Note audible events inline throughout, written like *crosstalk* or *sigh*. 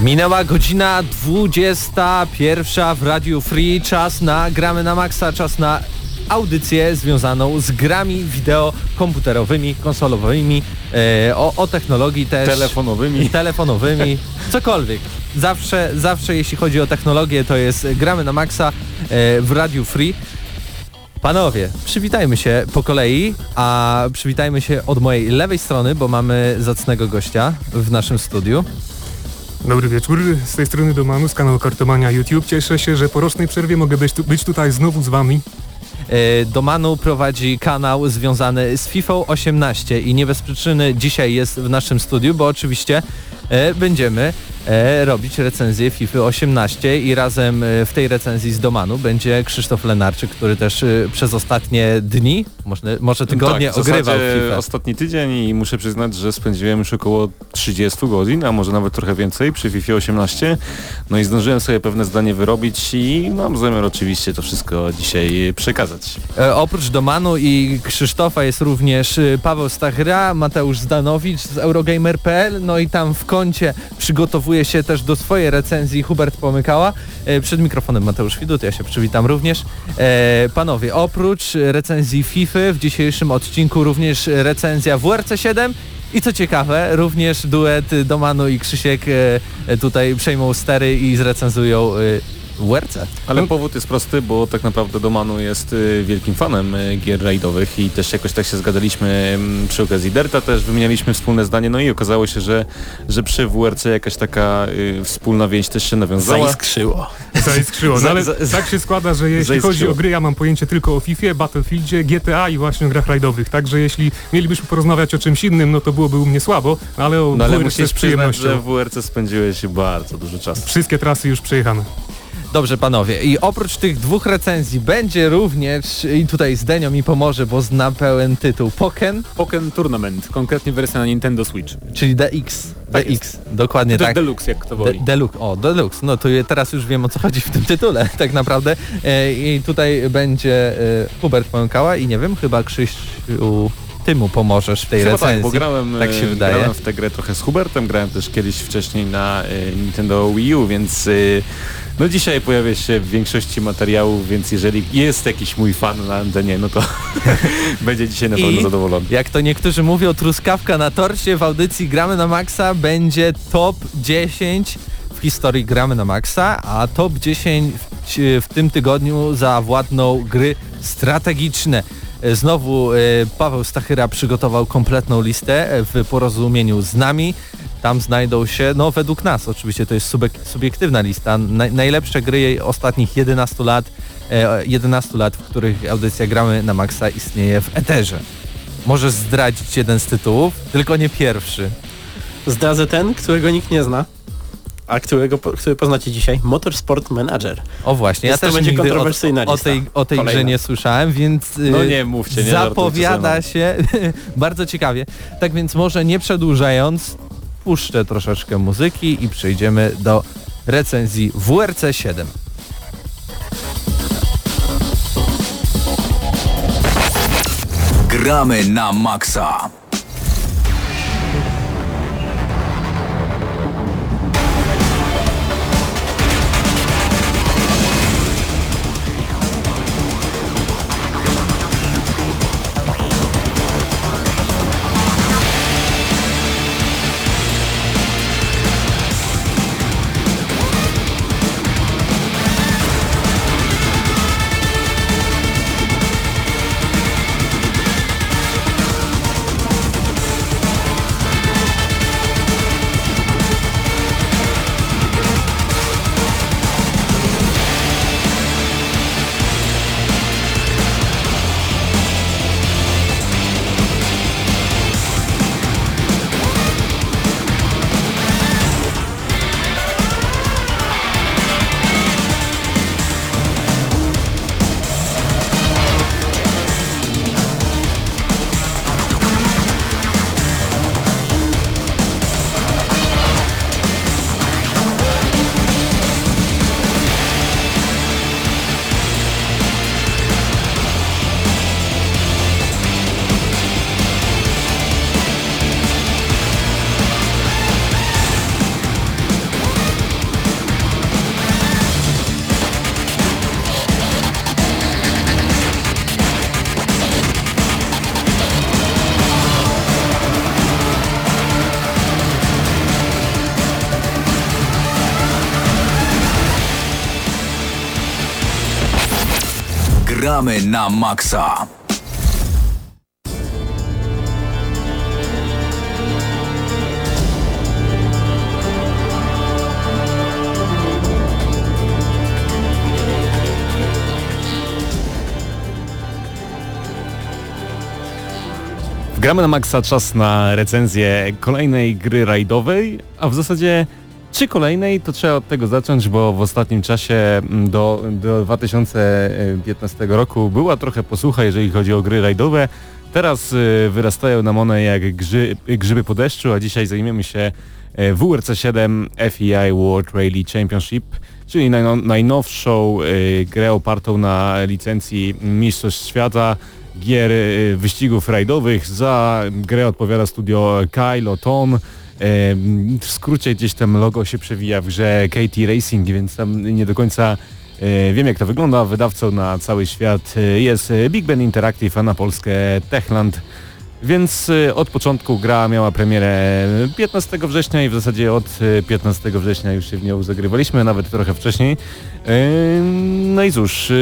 Minęła godzina 21 w Radiu Free. Czas na gramy na maksa, czas na audycję związaną z grami wideo komputerowymi, konsolowymi, e, o, o technologii też. Telefonowymi. *laughs* Telefonowymi, cokolwiek. Zawsze, zawsze jeśli chodzi o technologię to jest gramy na maksa e, w Radiu Free. Panowie, przywitajmy się po kolei, a przywitajmy się od mojej lewej strony, bo mamy zacnego gościa w naszym studiu. Dobry wieczór, z tej strony Domanu z kanału Kartomania YouTube. Cieszę się, że po rocznej przerwie mogę być, tu, być tutaj znowu z wami. E, Domanu prowadzi kanał związany z FIFA 18 i nie bez przyczyny dzisiaj jest w naszym studiu, bo oczywiście będziemy e, robić recenzję FIFA 18 i razem e, w tej recenzji z Domanu będzie Krzysztof Lenarczyk, który też e, przez ostatnie dni, może, może tygodnie tak, ogrywał FIFA. ostatni tydzień i muszę przyznać, że spędziłem już około 30 godzin, a może nawet trochę więcej przy FIFA 18. No i zdążyłem sobie pewne zdanie wyrobić i mam zamiar oczywiście to wszystko dzisiaj przekazać. E, oprócz Domanu i Krzysztofa jest również e, Paweł Stachyra, Mateusz Zdanowicz z Eurogamer.pl, no i tam w kącie przygotowuje się też do swojej recenzji Hubert Pomykała. E, przed mikrofonem Mateusz Widut, ja się przywitam również. E, panowie, oprócz recenzji FIFA w dzisiejszym odcinku również recenzja WRC 7 i co ciekawe, również duet Domanu i Krzysiek e, tutaj przejmą stery i zrecenzują WRC. Ale powód jest prosty, bo tak naprawdę Domanu jest y, wielkim fanem y, gier rajdowych i też jakoś tak się zgadaliśmy mm, przy okazji Derta też wymienialiśmy wspólne zdanie, no i okazało się, że, że przy WRC jakaś taka y, wspólna więź też się nawiązała. Zaiskrzyło. *laughs* Zaiskrzyło, no ale Za- za- tak się składa, że jeśli zaiskrzyło. chodzi o gry, ja mam pojęcie tylko o FIFA, Battlefieldzie, GTA i właśnie o grach rajdowych. Także jeśli mielibyśmy porozmawiać o czymś innym, no to byłoby u mnie słabo, ale o No ale WRC musisz z przyznać, przyjemnością. że w WRC spędziłeś bardzo dużo czasu. Wszystkie trasy już przejechane. Dobrze panowie i oprócz tych dwóch recenzji będzie również, i tutaj Zdenio mi pomoże, bo zna pełen tytuł, Pokken, Pokken Tournament, konkretnie wersja na Nintendo Switch. czyli DX. Tak DX, dokładnie To tak. Deluxe, jak De- woli. Deluxe, o Deluxe, no to teraz już wiem o co chodzi w tym tytule *laughs* tak naprawdę e, i tutaj będzie e, Hubert Pąkała i nie wiem, chyba Krzysiu ty mu pomożesz w tej Chyba recenzji. tak, bo grałem, Tak się e, wydaje. grałem w tę grę trochę z Hubertem, grałem też kiedyś wcześniej na e, Nintendo Wii U, więc e, no dzisiaj pojawia się w większości materiałów, więc jeżeli jest jakiś mój fan na antenie, no to *laughs* będzie dzisiaj na pewno I- zadowolony. Jak to niektórzy mówią, truskawka na torcie w audycji Gramy na Maxa będzie top 10 w historii Gramy na Maxa, a top 10 w, w tym tygodniu zawładną gry strategiczne. E, Znowu e, Paweł Stachyra przygotował kompletną listę e, w porozumieniu z nami. Tam znajdą się, no według nas oczywiście to jest subiektywna lista, naj, najlepsze gry jej ostatnich 11 lat, e, 11 lat, w których audycja Gramy na Maxa istnieje w eterze. Możesz zdradzić jeden z tytułów, tylko nie pierwszy. Zdradzę ten, którego nikt nie zna, a którego, który poznacie dzisiaj. Motorsport Manager. O właśnie, ja Więc to też będzie nigdy o, kontrowersyjna o lista. tej, o tej grze nie słyszałem, więc y, No nie mówcie, nie zapowiada się *laughs* bardzo ciekawie. Tak więc może nie przedłużając, puszczę troszeczkę muzyki i przejdziemy do recenzji WRC 7. Gramy na maksa. Gramy na maksa. Gramy na maksa czas na recenzję kolejnej gry rajdowej, a w zasadzie czy kolejnej, to trzeba od tego zacząć, bo w ostatnim czasie mm, do, do 2015 roku była trochę posłucha, jeżeli chodzi o gry rajdowe. Teraz y, wyrastają nam one jak grzy, grzyby po deszczu, a dzisiaj zajmiemy się e, WRC 7 FEI World Rally Championship, czyli najno, najnowszą y, grę opartą na licencji Mistrzostw Świata gier y, wyścigów rajdowych. Za grę odpowiada studio Kylo Ton. W skrócie gdzieś tam logo się przewija w grze KT Racing, więc tam nie do końca e, wiem jak to wygląda. Wydawcą na cały świat e, jest Big Ben Interactive, a na Polskę Techland. Więc e, od początku gra miała premierę 15 września i w zasadzie od 15 września już się w nią zagrywaliśmy, nawet trochę wcześniej. No i cóż,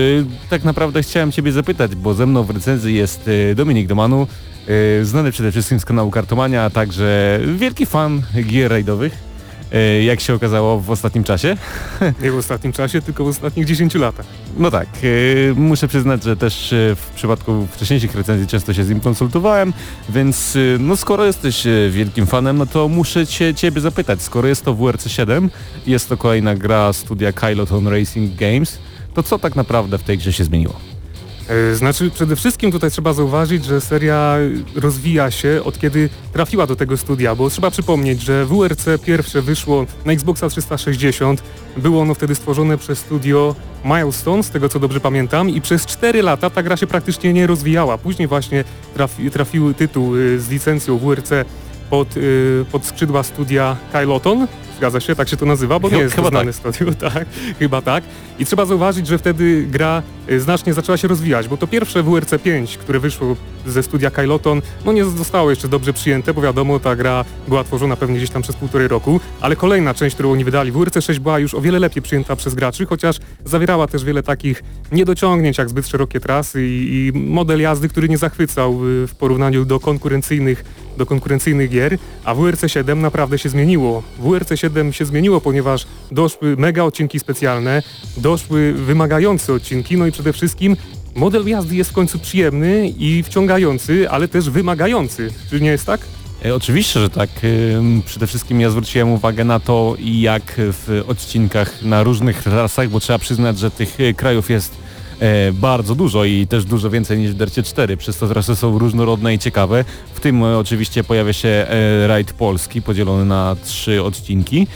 tak naprawdę chciałem Ciebie zapytać, bo ze mną w recenzji jest Dominik Domanu, E, znany przede wszystkim z kanału Kartomania, a także wielki fan gier rajdowych, e, jak się okazało w ostatnim czasie. *laughs* Nie w ostatnim czasie, tylko w ostatnich 10 latach. No tak, e, muszę przyznać, że też w przypadku wcześniejszych recenzji często się z nim konsultowałem, więc no skoro jesteś wielkim fanem, no to muszę cię, ciebie zapytać, skoro jest to WRC 7, jest to kolejna gra studia Kyloton Racing Games, to co tak naprawdę w tej grze się zmieniło? E, znaczy przede wszystkim tutaj trzeba zauważyć, że seria rozwija się od kiedy trafiła do tego studia, bo trzeba przypomnieć, że WRC pierwsze wyszło na Xboxa 360, było ono wtedy stworzone przez studio Milestone, z tego co dobrze pamiętam i przez 4 lata ta gra się praktycznie nie rozwijała. Później właśnie trafi, trafiły tytuł y, z licencją WRC pod, y, pod skrzydła studia Kyloton, Zgadza się, tak się to nazywa, bo nie jest chyba to znane tak. studio, *laughs* tak, chyba tak. I trzeba zauważyć, że wtedy gra znacznie zaczęła się rozwijać, bo to pierwsze WRC 5, które wyszło ze studia Kyloton, no nie zostało jeszcze dobrze przyjęte, bo wiadomo, ta gra była tworzona pewnie gdzieś tam przez półtorej roku, ale kolejna część, którą oni wydali, WRC 6 była już o wiele lepiej przyjęta przez graczy, chociaż zawierała też wiele takich niedociągnięć, jak zbyt szerokie trasy i, i model jazdy, który nie zachwycał y, w porównaniu do konkurencyjnych do konkurencyjnych gier, a WRC 7 naprawdę się zmieniło. WRC 7 się zmieniło, ponieważ doszły mega odcinki specjalne, doszły wymagające odcinki, no i przede wszystkim model jazdy jest w końcu przyjemny i wciągający, ale też wymagający. Czy nie jest tak? E, oczywiście, że tak. Przede wszystkim ja zwróciłem uwagę na to, jak w odcinkach na różnych trasach, bo trzeba przyznać, że tych e, krajów jest e, bardzo dużo i też dużo więcej niż w Dercie 4, przez to trasy są różnorodne i ciekawe. W tym oczywiście pojawia się rajd polski podzielony na trzy odcinki.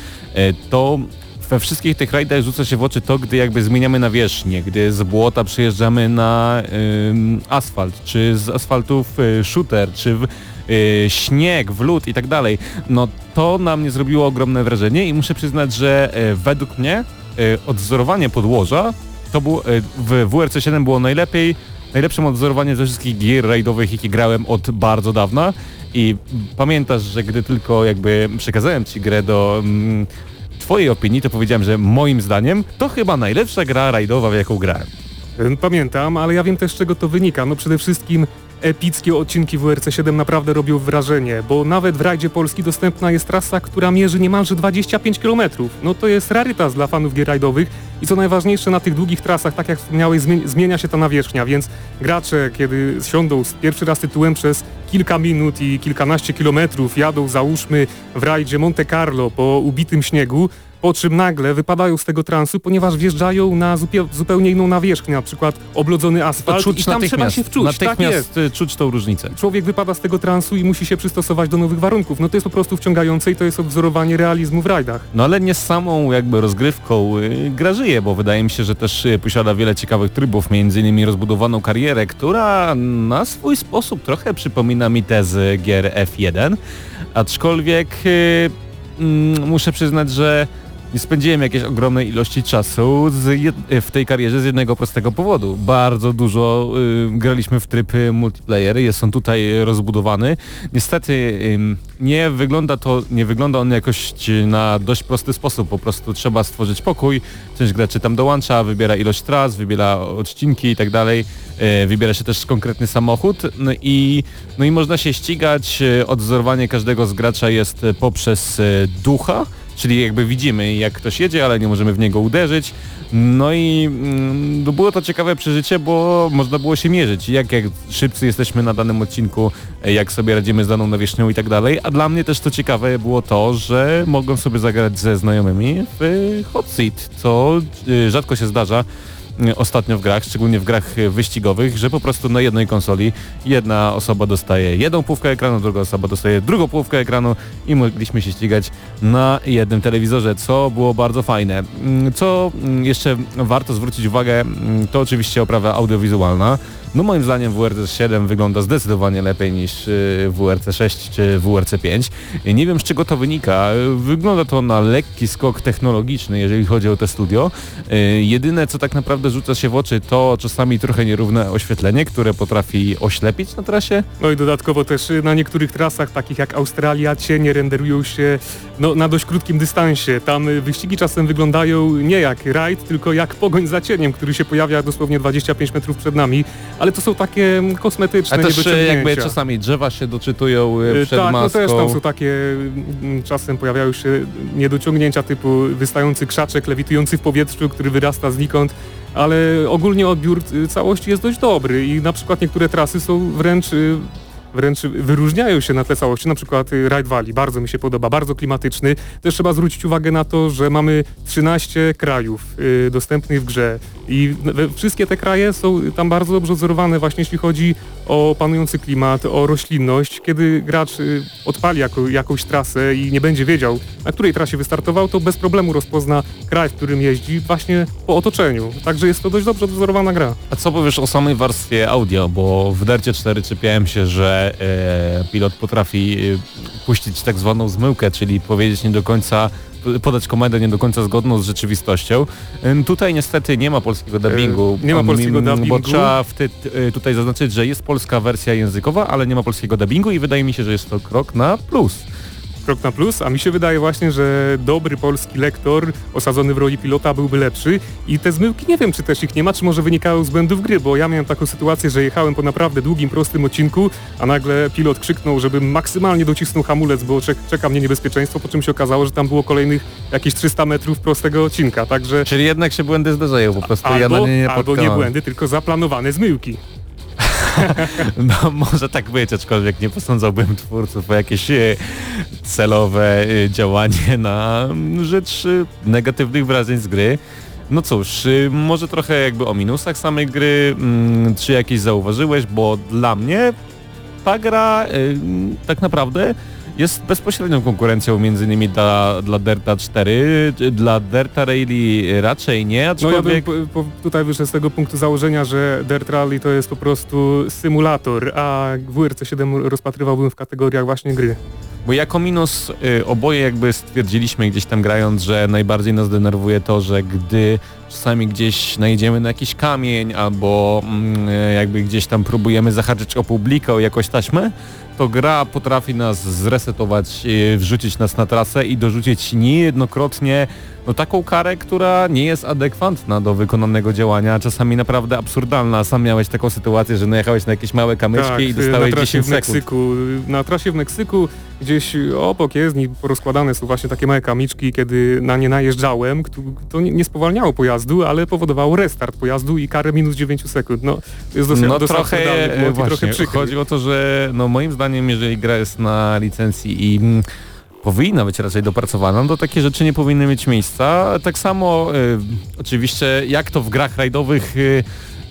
To we wszystkich tych rajdach rzuca się w oczy to, gdy jakby zmieniamy nawierzchnię, gdy z błota przyjeżdżamy na asfalt, czy z asfaltów y, shooter, czy w, y, śnieg, w lód i tak dalej. No to na mnie zrobiło ogromne wrażenie i muszę przyznać, że y, według mnie odzorowanie podłoża to był, w WRC 7 było najlepiej, najlepszym odzorowaniem ze wszystkich gier rajdowych, jakie grałem od bardzo dawna. I pamiętasz, że gdy tylko jakby przekazałem Ci grę do mm, Twojej opinii, to powiedziałem, że moim zdaniem to chyba najlepsza gra rajdowa, w jaką grałem. Pamiętam, ale ja wiem też, z czego to wynika. No przede wszystkim epickie odcinki WRC 7 naprawdę robią wrażenie, bo nawet w rajdzie Polski dostępna jest trasa, która mierzy niemalże 25 km. No to jest rarytas dla fanów gier rajdowych i co najważniejsze na tych długich trasach, tak jak wspomniałeś, zmienia się ta nawierzchnia, więc gracze, kiedy siądą pierwszy raz tytułem przez kilka minut i kilkanaście kilometrów, jadą załóżmy w rajdzie Monte Carlo po ubitym śniegu, po czym nagle wypadają z tego transu, ponieważ wjeżdżają na zupełnie inną nawierzchnię, na przykład oblodzony asfalt i tam trzeba się wczuć. Tak natychmiast tak czuć tą różnicę. Człowiek wypada z tego transu i musi się przystosować do nowych warunków. No to jest po prostu wciągające i to jest odwzorowanie realizmu w rajdach. No ale nie z samą jakby rozgrywką y, gra żyje, bo wydaje mi się, że też y, posiada wiele ciekawych trybów, między innymi rozbudowaną karierę, która na swój sposób trochę przypomina mi tezy gier F1, aczkolwiek y, mm, muszę przyznać, że nie spędziłem jakiejś ogromnej ilości czasu w tej karierze z jednego prostego powodu. Bardzo dużo y, graliśmy w tryb multiplayer, jest on tutaj rozbudowany. Niestety y, nie wygląda to, nie wygląda on jakoś na dość prosty sposób, po prostu trzeba stworzyć pokój, część graczy tam dołącza, wybiera ilość tras, wybiera odcinki i tak dalej, y, wybiera się też konkretny samochód no i, no i można się ścigać, y, odzorowanie każdego z gracza jest poprzez y, ducha, czyli jakby widzimy jak ktoś jedzie, ale nie możemy w niego uderzyć. No i mm, no było to ciekawe przeżycie, bo można było się mierzyć, jak, jak szybcy jesteśmy na danym odcinku, jak sobie radzimy z daną nawierzchnią i tak dalej. A dla mnie też to ciekawe było to, że mogłem sobie zagrać ze znajomymi w hot seat, co e, rzadko się zdarza ostatnio w grach, szczególnie w grach wyścigowych, że po prostu na jednej konsoli jedna osoba dostaje jedną półkę ekranu, druga osoba dostaje drugą półkę ekranu i mogliśmy się ścigać na jednym telewizorze, co było bardzo fajne. Mm, co mm, jeszcze warto zwrócić uwagę, mm, to oczywiście oprawa audiowizualna. No moim zdaniem WRC 7 wygląda zdecydowanie lepiej niż y, WRC 6 czy WRC 5. Nie wiem z czego to wynika. Wygląda to na lekki skok technologiczny, jeżeli chodzi o te studio. Y, jedyne co tak naprawdę rzuca się w oczy to czasami trochę nierówne oświetlenie, które potrafi oślepić na trasie. No i dodatkowo też y, na niektórych trasach, takich jak Australia, cienie renderują się no, na dość krótkim dystansie. Tam wyścigi czasem wyglądają nie jak rajd, tylko jak pogoń za cieniem, który się pojawia dosłownie 25 metrów przed nami ale to są takie kosmetyczne A też e, jakby czasami drzewa się doczytują e, przed tak, maską. Tak, no też tam są takie, czasem pojawiają się niedociągnięcia typu wystający krzaczek lewitujący w powietrzu, który wyrasta znikąd, ale ogólnie odbiór całości jest dość dobry i na przykład niektóre trasy są wręcz wręcz wyróżniają się na tle całości, na przykład y, Ride Valley, bardzo mi się podoba, bardzo klimatyczny. Też trzeba zwrócić uwagę na to, że mamy 13 krajów y, dostępnych w grze i wszystkie te kraje są tam bardzo dobrze odzorowane właśnie jeśli chodzi o panujący klimat, o roślinność. Kiedy gracz y, odpali jako, jakąś trasę i nie będzie wiedział, na której trasie wystartował, to bez problemu rozpozna kraj, w którym jeździ właśnie po otoczeniu. Także jest to dość dobrze odzorowana gra. A co powiesz o samej warstwie audio, bo w Dercie 4 czepiałem się, że e, pilot potrafi e, puścić tak zwaną zmyłkę, czyli powiedzieć nie do końca podać komendę nie do końca zgodną z rzeczywistością. Tutaj niestety nie ma polskiego dubbingu. E, nie ma polskiego dubbingu. Bo trzeba e, tutaj zaznaczyć, że jest polska wersja językowa, ale nie ma polskiego dubbingu i wydaje mi się, że jest to krok na plus krok na plus, a mi się wydaje właśnie, że dobry polski lektor osadzony w roli pilota byłby lepszy. I te zmyłki nie wiem, czy też ich nie ma, czy może wynikają z błędów gry, bo ja miałem taką sytuację, że jechałem po naprawdę długim, prostym odcinku, a nagle pilot krzyknął, żebym maksymalnie docisnął hamulec, bo czeka mnie niebezpieczeństwo, po czym się okazało, że tam było kolejnych jakieś 300 metrów prostego odcinka, także... Czyli jednak się błędy zdarzają po prostu, albo, ja na nie nie Albo nie błędy, tylko zaplanowane zmyłki. No może tak być, aczkolwiek nie posądzałbym twórców o jakieś e, celowe e, działanie na rzecz e, negatywnych wrażeń z gry. No cóż, może trochę jakby o minusach samej gry, mm, czy jakieś zauważyłeś, bo dla mnie ta gra tak naprawdę jest bezpośrednią konkurencją między innymi dla, dla Derta 4, dla Derta Rally raczej nie, aczkolwiek... No ja bym po, po, tutaj wyszedł z tego punktu założenia, że Dirt Rally to jest po prostu symulator, a WRC 7 rozpatrywałbym w kategoriach właśnie gry. Bo jako minus y, oboje jakby stwierdziliśmy gdzieś tam grając, że najbardziej nas denerwuje to, że gdy czasami gdzieś najedziemy na jakiś kamień albo mm, jakby gdzieś tam próbujemy zahaczyć o publikę, o jakąś taśmę, to gra potrafi nas zresetować, y, wrzucić nas na trasę i dorzucić niejednokrotnie no, taką karę, która nie jest adekwatna do wykonanego działania, czasami naprawdę absurdalna. Sam miałeś taką sytuację, że najechałeś na jakieś małe kamyczki tak, i dostałeś na 10 w Meksyku, sekund. Na trasie w Meksyku gdzieś obok jezdni porozkładane są właśnie takie małe kamiczki, kiedy na nie najeżdżałem, to nie spowalniało pojazdu, ale powodowało restart pojazdu i karę minus 9 sekund. No, jest dosyć, no trochę, właśnie, trochę Chodzi o to, że no moim zdaniem, jeżeli gra jest na licencji i mm, powinna być raczej dopracowana, to takie rzeczy nie powinny mieć miejsca. Tak samo y, oczywiście jak to w grach rajdowych y,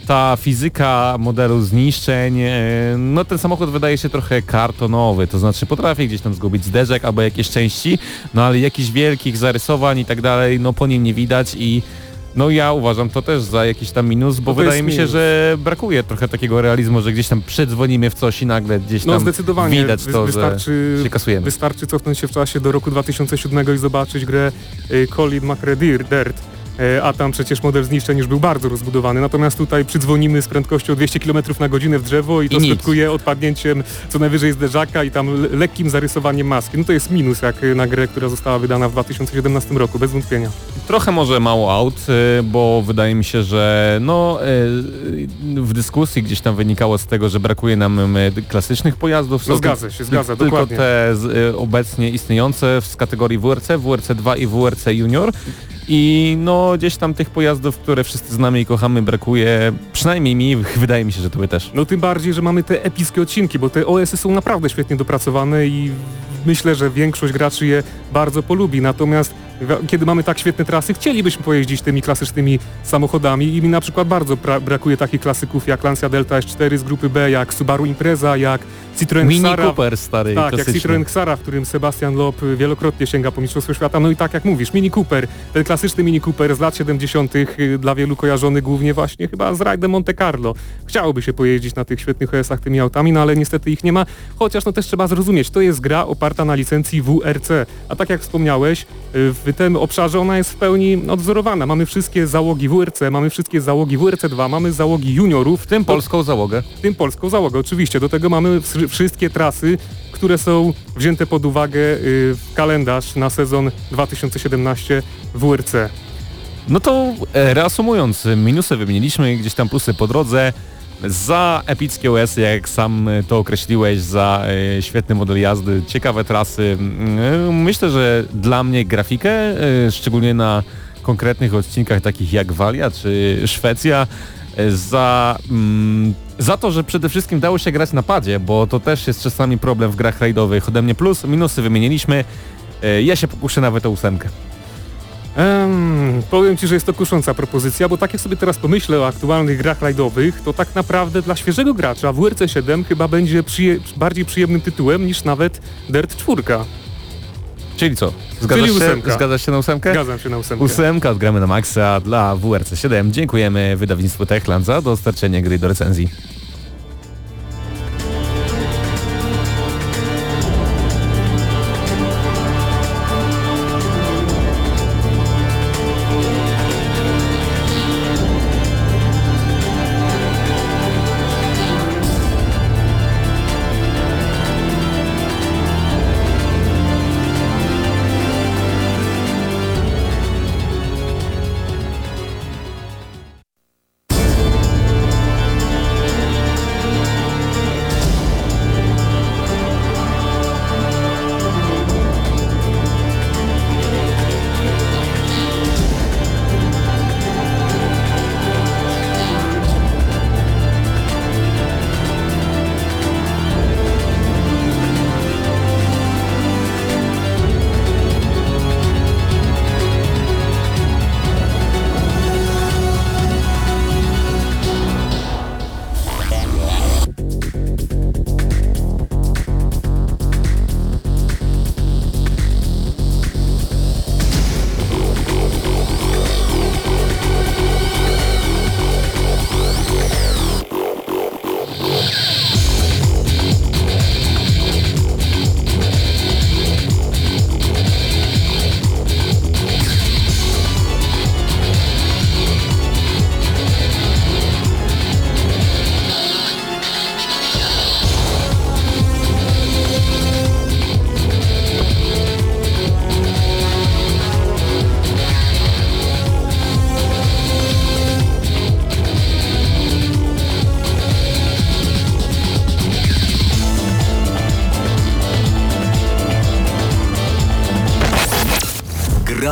ta fizyka modelu zniszczeń, y, no ten samochód wydaje się trochę kartonowy, to znaczy potrafi gdzieś tam zgubić zderzek albo jakieś części, no ale jakichś wielkich zarysowań i tak dalej, no po nim nie widać i No ja uważam to też za jakiś tam minus, bo No wydaje mi się, minus. że brakuje trochę takiego realizmu, że gdzieś tam przedzwonimy w coś i nagle gdzieś No tam zdecydowanie widać wy- to, wystarczy, że się kasujemy. wystarczy cofnąć się w czasie do roku 2007 i zobaczyć grę y, Colin McRae Dirt. E, A tam przecież model zniszczeń już był bardzo rozbudowany. Natomiast tutaj przydzwonimy z prędkością 200 km na godzinę w drzewo i to I skutkuje odpadnięciem co najwyżej zderzaka i tam le- lekkim zarysowaniem maski. No to jest minus jak na grę, która została wydana w 2017 roku, bez wątpienia. Trochę może mało aut, y, bo wydaje mi się, że no y, w dyskusji gdzieś tam wynikało z tego, że brakuje nam y, klasycznych pojazdów. No zgadza się, zgadza, tylko dokładnie. te z, y, obecnie istniejące z kategorii WRC, WRC 2 i WRC Junior. I no gdzieś tam tych pojazdów, które wszyscy znamy i kochamy brakuje, przynajmniej mi, *laughs* wydaje mi się, że tobie też. No tym bardziej, że mamy te epickie odcinki, bo te OS-y są naprawdę świetnie dopracowane i myślę, że większość graczy je bardzo polubi. Natomiast kiedy mamy tak świetne trasy, chcielibyśmy pojeździć tymi klasycznymi samochodami i mi na przykład bardzo brakuje takich klasyków jak Lancia Delta S4 z grupy B, jak Subaru Impreza, jak Citroen Mini Xara. Cooper stary, Tak, jak klasyczny. Citroen Xara, w którym Sebastian Loeb wielokrotnie sięga po Mistrzostwo Świata. No i tak jak mówisz, Mini Cooper, ten klasyczny Mini Cooper z lat 70. y, dla wielu kojarzony głównie właśnie chyba z rajdem Monte Carlo. Chciałoby się pojeździć na tych świetnych OS-ach tymi autami, no ale niestety ich nie ma. Chociaż no też trzeba zrozumieć, to jest gra oparta na licencji WRC. A tak jak wspomniałeś, y, w tym obszarze ona jest w pełni odwzorowana. Mamy wszystkie załogi WRC, mamy wszystkie załogi WRC2, mamy załogi juniorów, W tym polską załogę. w tym polską załogę oczywiście. Do tego mamy wszy- wszystkie trasy, które są wzięte pod uwagę y, w kalendarz na sezon 2017 WRC. No to e, reasumując, minusy wymieniliśmy, gdzieś tam plusy po drodze. Za epickie OS, jak sam e, to określiłeś, za e, świetny model jazdy, ciekawe trasy. Mm, Myślę, że dla mnie grafikę, szczególnie na konkretnych odcinkach takich jak Walia czy Szwecja, za, mm, za to, że przede wszystkim dało się grać na padzie, bo to też jest czasami problem w grach rajdowych. Ode mnie plus, minusy wymieniliśmy. Ja się pokuszę nawet o ósemkę. Em, powiem Ci, że jest to kusząca propozycja, bo tak jak sobie teraz pomyślę o aktualnych grach rajdowych, to tak naprawdę dla świeżego gracza WRC 7 chyba będzie przyje bardziej przyjemnym tytułem niż nawet Dirt 4. Czyli co? Zgadzasz, Czyli się, zgadzasz się na ósemkę? Zgadzam się na ósemkę. Ósemka, odgramy na maksa dla WRC7. Dziękujemy wydawnictwu Techland za dostarczenie gry do recenzji.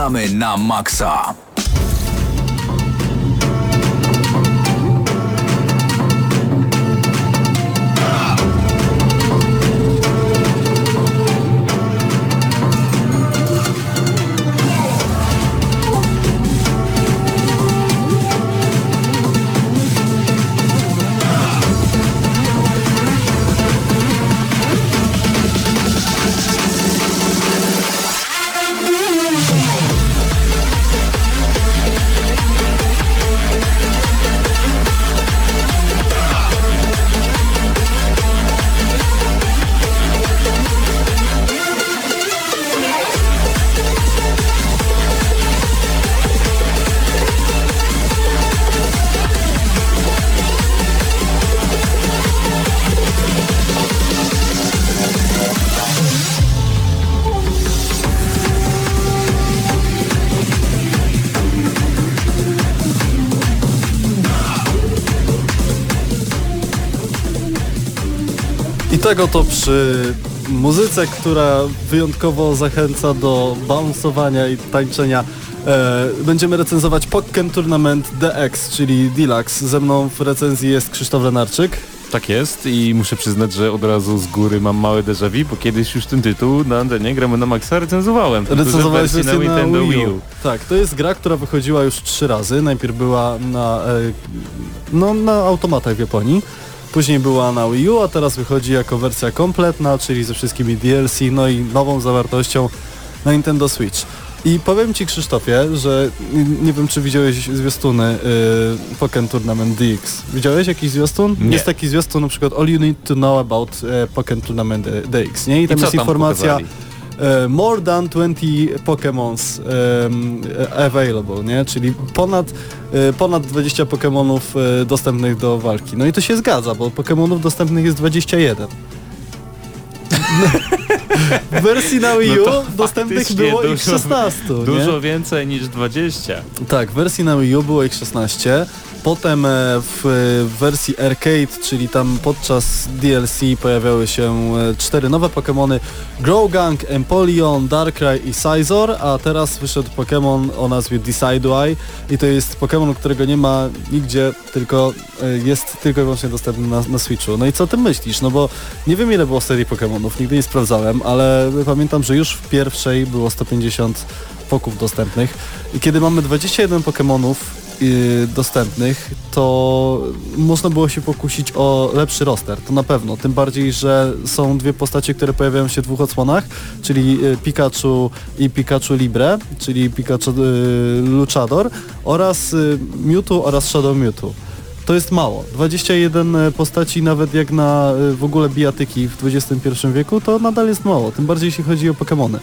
Gramy na maksa. Tego to przy muzyce, która wyjątkowo zachęca do bounceowania i tańczenia e, będziemy recenzować Pokken Tournament DX, czyli Deluxe. Ze mną w recenzji jest Krzysztof Lenarczyk. Tak jest i muszę przyznać, że od razu z góry mam małe déjà vu, bo kiedyś już ten tytuł na antenie gramy na Maxa recenzowałem. Recenzowałeś wersję na Nintendo Wii U. Tak, to jest gra, która wychodziła już trzy razy. Najpierw była na, e, no, na automatach w Japonii. Później była na Wii U, a teraz wychodzi jako wersja kompletna, czyli ze wszystkimi DLC, no i nową zawartością na Nintendo Switch. I powiem Ci Krzysztofie, że nie- wiem czy widziałeś zwiastuny y, Pokken Tournament DX. Widziałeś jakiś zwiastun? Nie. Jest taki zwiastun na przykład All You Need to Know About e, Pokken Tournament DX, nie? I tam I jest informacja pokazali? E, more than 20 Pokémons e, available, nie? Czyli ponad, e, ponad 20 Pokémonów e, dostępnych do walki. No i to się zgadza, bo Pokémonów dostępnych jest 21. W wersji na Wii U No dostępnych było ich dużo- 16, nie? Dużo więcej niż 20. Tak, w wersji na Wii U było ich 16. Potem e, w e, wersji arcade, czyli tam podczas DLC pojawiały się e, cztery nowe Pokémony Growgang, Empoleon, Darkrai i Sizor, a teraz wyszedł Pokémon o nazwie Decidueye i to jest Pokémon, którego nie ma nigdzie, tylko jest tylko i wyłącznie dostępny na, na Switchu. No i co o tym myślisz? No bo nie wiem ile było serii Pokémonów, nigdy nie sprawdzałem, ale pamiętam, że już w pierwszej było 150 poków dostępnych i kiedy mamy 21 Pokémonów yy, dostępnych, to można było się pokusić o lepszy roster, to na pewno. Tym bardziej, że są dwie postacie, które pojawiają się w dwóch odsłonach, czyli yy, Pikachu i Pikachu Libre, czyli Pikachu yy, Luchador oraz yy, Mewtwo oraz Shadow Mewtwo. To jest mało. 21 postaci nawet jak na y, w ogóle bijatyki w XXI wieku to nadal jest mało, tym bardziej jeśli chodzi o Pokémony.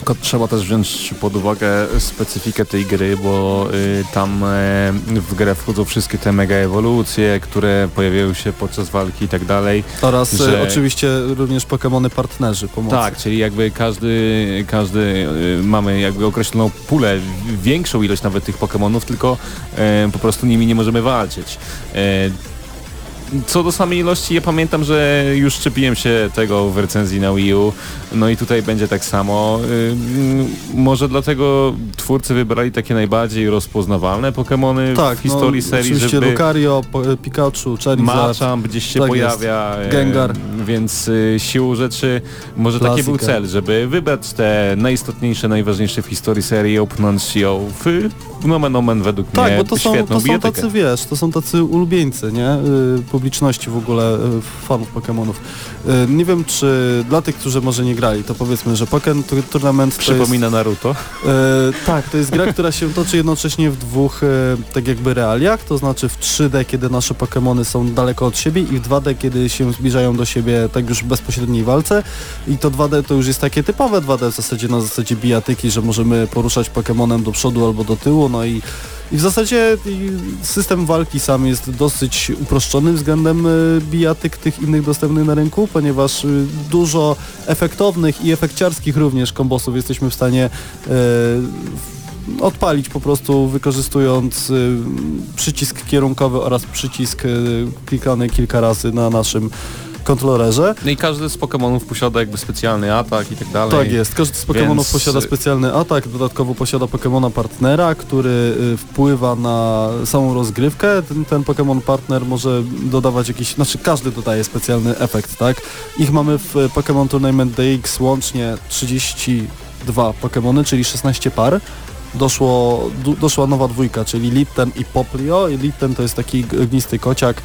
Tylko trzeba też wziąć pod uwagę specyfikę tej gry, bo y, tam e, w grę wchodzą wszystkie te mega ewolucje, które pojawiają się podczas walki i tak dalej. Oraz Że- e, oczywiście również Pokémony partnerzy pomocy. Tak, czyli jakby każdy, każdy y, mamy jakby określoną pulę, większą ilość nawet tych Pokémonów, tylko e, po prostu nimi nie możemy walczyć. Co do samej ilości, ja pamiętam, że już szczepiłem się tego w recenzji na Wii U, no i tutaj będzie tak samo. Y, może dlatego twórcy wybrali takie najbardziej rozpoznawalne Pokémony tak w historii no, serii, Oczywiście żeby... Lucario, e, Pikachu, Charizard. Machamp gdzieś się Tak pojawia, e, Gengar. więc y, siłą rzeczy może taki był Klasyka. cel, żeby wybrać te najistotniejsze, najważniejsze w historii serii, opchnąć ją w nomen omen według Tak, mnie bo to są, to są tacy, wiesz, to są tacy ulubieńcy, nie? Y, publiczności w ogóle, y, fanów Pokémonów. Y, nie wiem, czy dla tych, którzy może nie grali, to powiedzmy, że Pokémon Tour- Tournament to jest... Przypomina Naruto. E, tak, to jest gra, która się toczy jednocześnie w dwóch e, tak jakby realiach, to znaczy w 3D, kiedy nasze Pokémony są daleko od siebie i w 2D, kiedy się zbliżają do siebie tak już w bezpośredniej walce i to 2D to już jest takie typowe 2D w zasadzie na zasadzie bijatyki, że możemy poruszać Pokémonem do przodu albo do tyłu, no i i w zasadzie system walki sam jest dosyć uproszczony względem y, bijatyk tych innych dostępnych na rynku, ponieważ y, dużo efektownych i efekciarskich również kombosów jesteśmy w stanie y, odpalić po prostu wykorzystując przycisk kierunkowy oraz przycisk klikany kilka razy na naszym kontrolerze. No i każdy z Pokémonów posiada jakby specjalny atak i tak dalej. Tak jest, każdy z Pokémonów Więc- posiada specjalny atak, dodatkowo posiada Pokémona partnera, który y, wpływa na samą rozgrywkę. Ten, ten Pokémon partner może dodawać jakiś, znaczy każdy dodaje specjalny efekt, tak? Ich mamy w y, Pokémon Tournament DX łącznie 32 Pokémony, czyli 16 par. Doszło, doszła nowa dwójka, czyli Litten i Poplio. I Litten to jest taki ognisty kociak,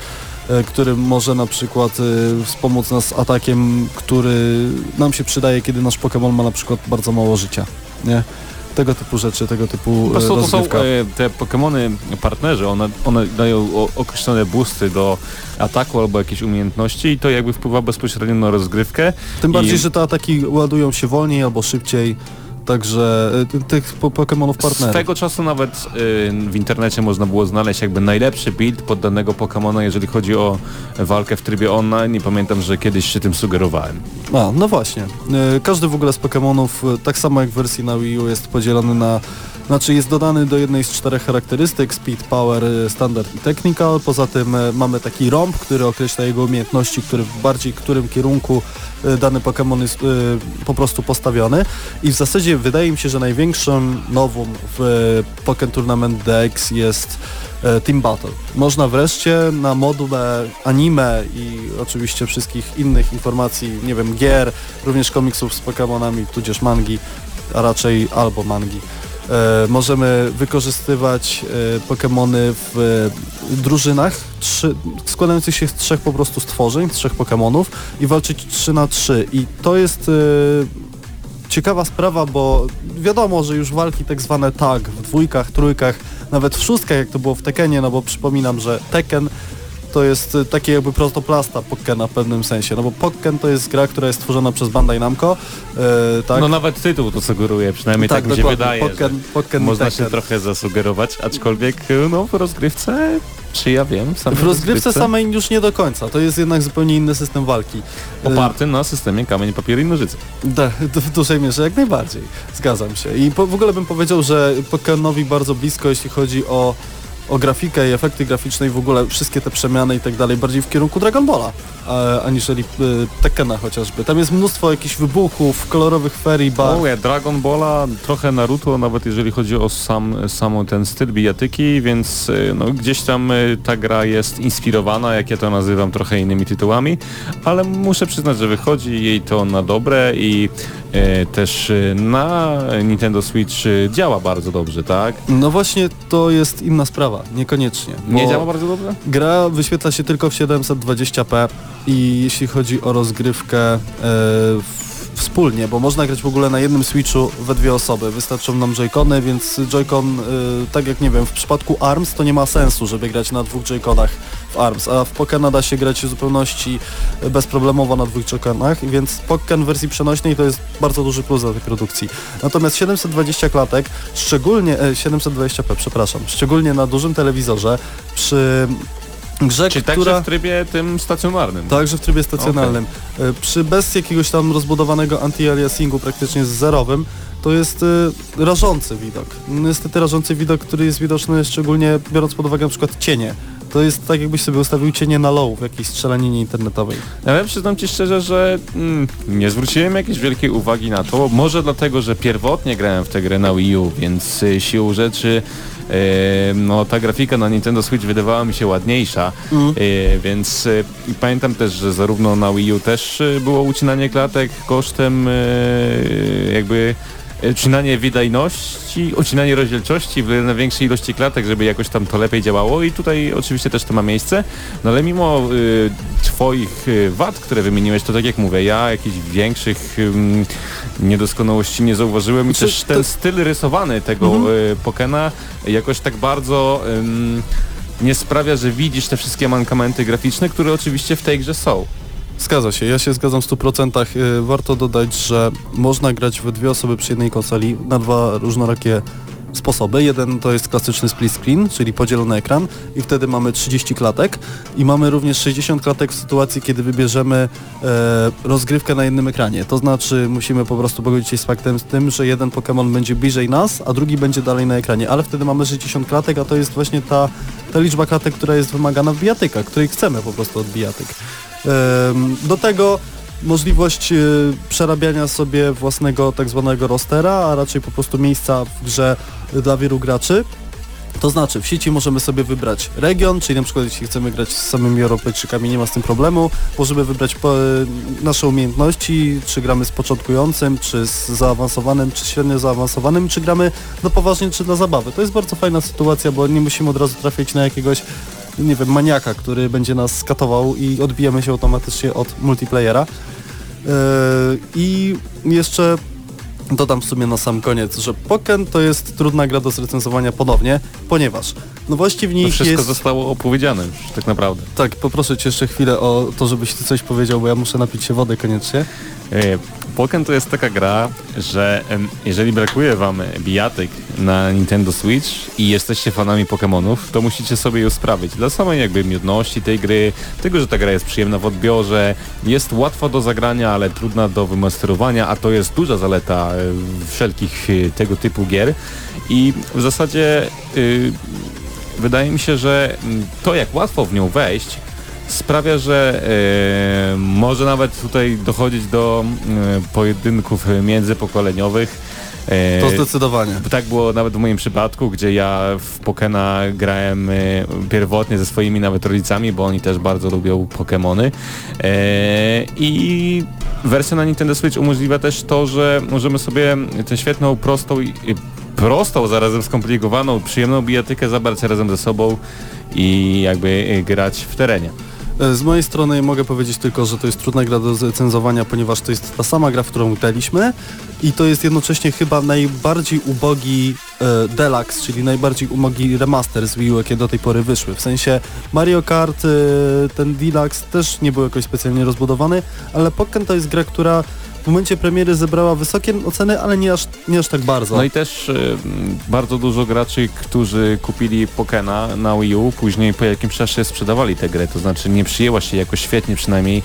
który może na przykład e, wspomóc nas atakiem, który nam się przydaje, kiedy nasz Pokémon ma na przykład bardzo mało życia. Nie? Tego typu rzeczy, tego typu Po e, prostu to są e, te Pokémony partnerzy, one, one dają o, określone boosty do ataku albo jakieś umiejętności i to jakby wpływa bezpośrednio na rozgrywkę. Tym bardziej, i- że te ataki ładują się wolniej albo szybciej, także ty- tych po- Pokémonów partnerów. Swego czasu nawet y, w internecie można było znaleźć jakby najlepszy build pod danego Pokemona, jeżeli chodzi o walkę w trybie online i pamiętam, że kiedyś się tym sugerowałem. A, no właśnie. E, Każdy w ogóle z Pokémonów, tak samo jak w wersji na Wii U jest podzielony na Znaczy jest dodany do jednej z czterech charakterystyk Speed, Power, y, Standard i Technical. Poza tym y, mamy taki rąb, który określa jego umiejętności, który w bardziej którym kierunku y, dany Pokémon jest y, po prostu postawiony. I w zasadzie wydaje mi się, że największym nowum w Pokémon Tournament DX jest Team Battle. Można wreszcie na module anime i oczywiście wszystkich innych informacji, nie wiem, gier, również komiksów z Pokémonami, tudzież mangi, a raczej albo mangi. E, możemy wykorzystywać e, Pokemony w e, drużynach trzy, składających się z trzech po prostu stworzeń, z trzech Pokemonów i walczyć 3 na 3 i to jest ciekawa sprawa, bo wiadomo, że już walki tak zwane tag w dwójkach, trójkach, nawet w szóstkach jak to było w Tekenie, no bo przypominam, że Tekken to jest e, taki jakby protoplasta Pokkena w pewnym sensie, no bo Pokken to jest gra, która jest stworzona przez Bandai Namco, e, tak? No nawet tytuł to sugeruje, przynajmniej tak, mi się wydaje, Pokken, Pokken można się trochę zasugerować, aczkolwiek no w rozgrywce, czy ja wiem, w W rozgrywce samej już nie do końca, to jest jednak zupełnie inny system walki. E, Oparty na systemie kamień, papier i nożyce. Da, w dużej mierze jak najbardziej. Zgadzam się. I po, w ogóle bym powiedział, że Pokkenowi bardzo blisko, jeśli chodzi o, o grafikę i efekty graficzne i w ogóle wszystkie te przemiany i tak dalej, bardziej w kierunku Dragon Balla, a, aniżeli y, Tekkena chociażby. Tam jest mnóstwo jakichś wybuchów, kolorowych ferii, bar. O, ja Dragon Balla, trochę Naruto, nawet jeżeli chodzi o sam, sam ten styl bijatyki, więc y, no, gdzieś tam y, ta gra jest inspirowana, jak ja to nazywam, trochę innymi tytułami, ale muszę przyznać, że wychodzi jej to na dobre i y, też y, na Nintendo Switch działa bardzo dobrze, tak? No właśnie to jest inna sprawa, niekoniecznie. Nie działa bardzo dobrze? Gra wyświetla się tylko w 720p i jeśli chodzi o rozgrywkę w- wspólnie, bo można grać w ogóle na jednym Switchu we dwie osoby. Wystarczą nam Joy-Cony, więc Joy-Con, e, tak jak nie wiem, w przypadku ARMS to nie ma sensu, żeby grać na dwóch Joy-Conach w ARMS, a w Pokkena da się grać w zupełności bezproblemowo na dwóch Joy-Conach, więc Pokken w wersji przenośnej to jest bardzo duży plus dla tej produkcji. Natomiast 720 klatek, szczególnie, e, 720p, przepraszam, szczególnie na dużym telewizorze przy grze, Czy która... także w trybie tym stacjonarnym? Także w trybie stacjonarnym. E, Przy bez jakiegoś tam rozbudowanego anti-aliasingu praktycznie z zerowym, to jest e, rażący widok. Niestety rażący widok, który jest widoczny szczególnie biorąc pod uwagę na przykład cienie. To jest tak jakbyś sobie ustawił cienie na low w jakiejś strzelaninie internetowej. Ale przyznam Ci szczerze, że mm, nie zwróciłem jakiejś wielkiej uwagi na to. Może dlatego, że pierwotnie grałem w tę grę na Wii U, więc y, siłą rzeczy y, no, ta grafika na Nintendo Switch wydawała mi się ładniejsza, y, więc y, pamiętam też, że zarówno na Wii U też y, było ucinanie klatek kosztem jakby ucinanie wydajności, ucinanie rozdzielczości w na większej ilości klatek, żeby jakoś tam to lepiej działało. I tutaj oczywiście też to ma miejsce, no ale mimo y, twoich y, wad, które wymieniłeś, to tak jak mówię, ja jakichś większych ym, niedoskonałości nie zauważyłem. I też ten to- styl rysowany tego y, Pokena jakoś tak bardzo nie sprawia, że widzisz te wszystkie mankamenty graficzne, które oczywiście w tej grze są. Zgadza się, ja się zgadzam w 100%. Y, Warto dodać, że można grać we dwie osoby przy jednej konsoli na dwa różnorakie sposoby. Jeden to jest klasyczny split screen, czyli podzielony ekran i wtedy mamy 30 klatek i mamy również 60 klatek w sytuacji, kiedy wybierzemy e, rozgrywkę na jednym ekranie. To znaczy musimy po prostu pogodzić się z faktem z tym, że jeden Pokémon będzie bliżej nas, a drugi będzie dalej na ekranie, ale wtedy mamy 60 klatek, a to jest właśnie ta, ta liczba klatek, która jest wymagana w bijatykach, której chcemy po prostu od bijatyk. Do tego możliwość e, przerabiania sobie własnego tak zwanego rostera, a raczej po prostu miejsca w grze dla wielu graczy. To znaczy w sieci możemy sobie wybrać region, czyli na przykład jeśli chcemy grać z samymi Europejczykami nie ma z tym problemu. Możemy wybrać po, nasze umiejętności, czy gramy z początkującym, czy z zaawansowanym, czy średnio zaawansowanym, czy gramy na poważnie, czy dla zabawy. To jest bardzo fajna sytuacja, bo nie musimy od razu trafiać na jakiegoś nie wiem, maniaka, który będzie nas skatował i odbijamy się automatycznie od multiplayera. Yy, I jeszcze dodam w sumie na sam koniec, że Pokken to jest trudna gra do zrecenzowania ponownie, ponieważ nowości w To nich wszystko jest... zostało opowiedziane już tak naprawdę. Tak, poproszę Cię jeszcze chwilę o to, żebyś Ty coś powiedział, bo ja muszę napić się wody koniecznie. E, Pokken to jest taka gra, że jeżeli brakuje wam bijatyk na Nintendo Switch i jesteście fanami Pokémonów, to musicie sobie ją sprawić. Dla samej jakby miodności tej gry, tego, że ta gra jest przyjemna w odbiorze, jest łatwa do zagrania, ale trudna do wymasterowania, a to jest duża zaleta e, wszelkich e, tego typu gier. I w zasadzie y, wydaje mi się, że mm, to jak łatwo w nią wejść sprawia, że e, może nawet tutaj dochodzić do e, pojedynków międzypokoleniowych. E, To zdecydowanie. tak było nawet w moim przypadku, gdzie ja w Pokena grałem e, pierwotnie ze swoimi nawet rodzicami, bo oni też bardzo lubią Pokemony. E, I wersja na Nintendo Switch umożliwia też to, że możemy sobie tę świetną, prostą i i prostą, zarazem skomplikowaną, przyjemną bijatykę zabrać razem ze sobą i jakby e, grać w terenie. E, Z mojej strony mogę powiedzieć tylko, że to jest trudna gra do zrecenzowania, ponieważ to jest ta sama gra, w którą graliśmy i to jest jednocześnie chyba najbardziej ubogi e, deluxe, czyli najbardziej ubogi remaster z Wii U, jakie do tej pory wyszły. W sensie Mario Kart, e, ten deluxe też nie był jakoś specjalnie rozbudowany, ale Pokken to jest gra, która w momencie premiery zebrała wysokie oceny, ale nie aż, nie aż tak bardzo. No i też y, bardzo dużo graczy, którzy kupili Pokena na Wii U, później po jakimś czasie sprzedawali tę grę, to znaczy nie przyjęła się jakoś świetnie przynajmniej.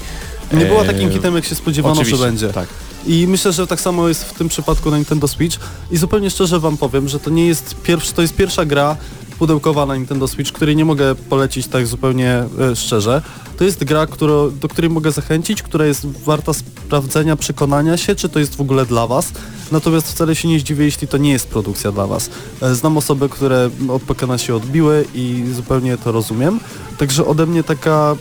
nie była e, takim hitem, jak się spodziewano, że będzie. Tak. I myślę, że tak samo jest w tym przypadku na Nintendo Switch. I zupełnie szczerze wam powiem, że to nie jest pierwszy, to jest pierwsza gra pudełkowa na Nintendo Switch, której nie mogę polecić tak zupełnie e, szczerze. To jest gra, którą, do której mogę zachęcić, która jest warta sprawdzenia, przekonania się, czy to jest w ogóle dla was. Natomiast wcale się nie zdziwię, jeśli to nie jest produkcja dla was. E, Znam osoby, które od Pokena się odbiły i zupełnie to rozumiem. Także ode mnie taka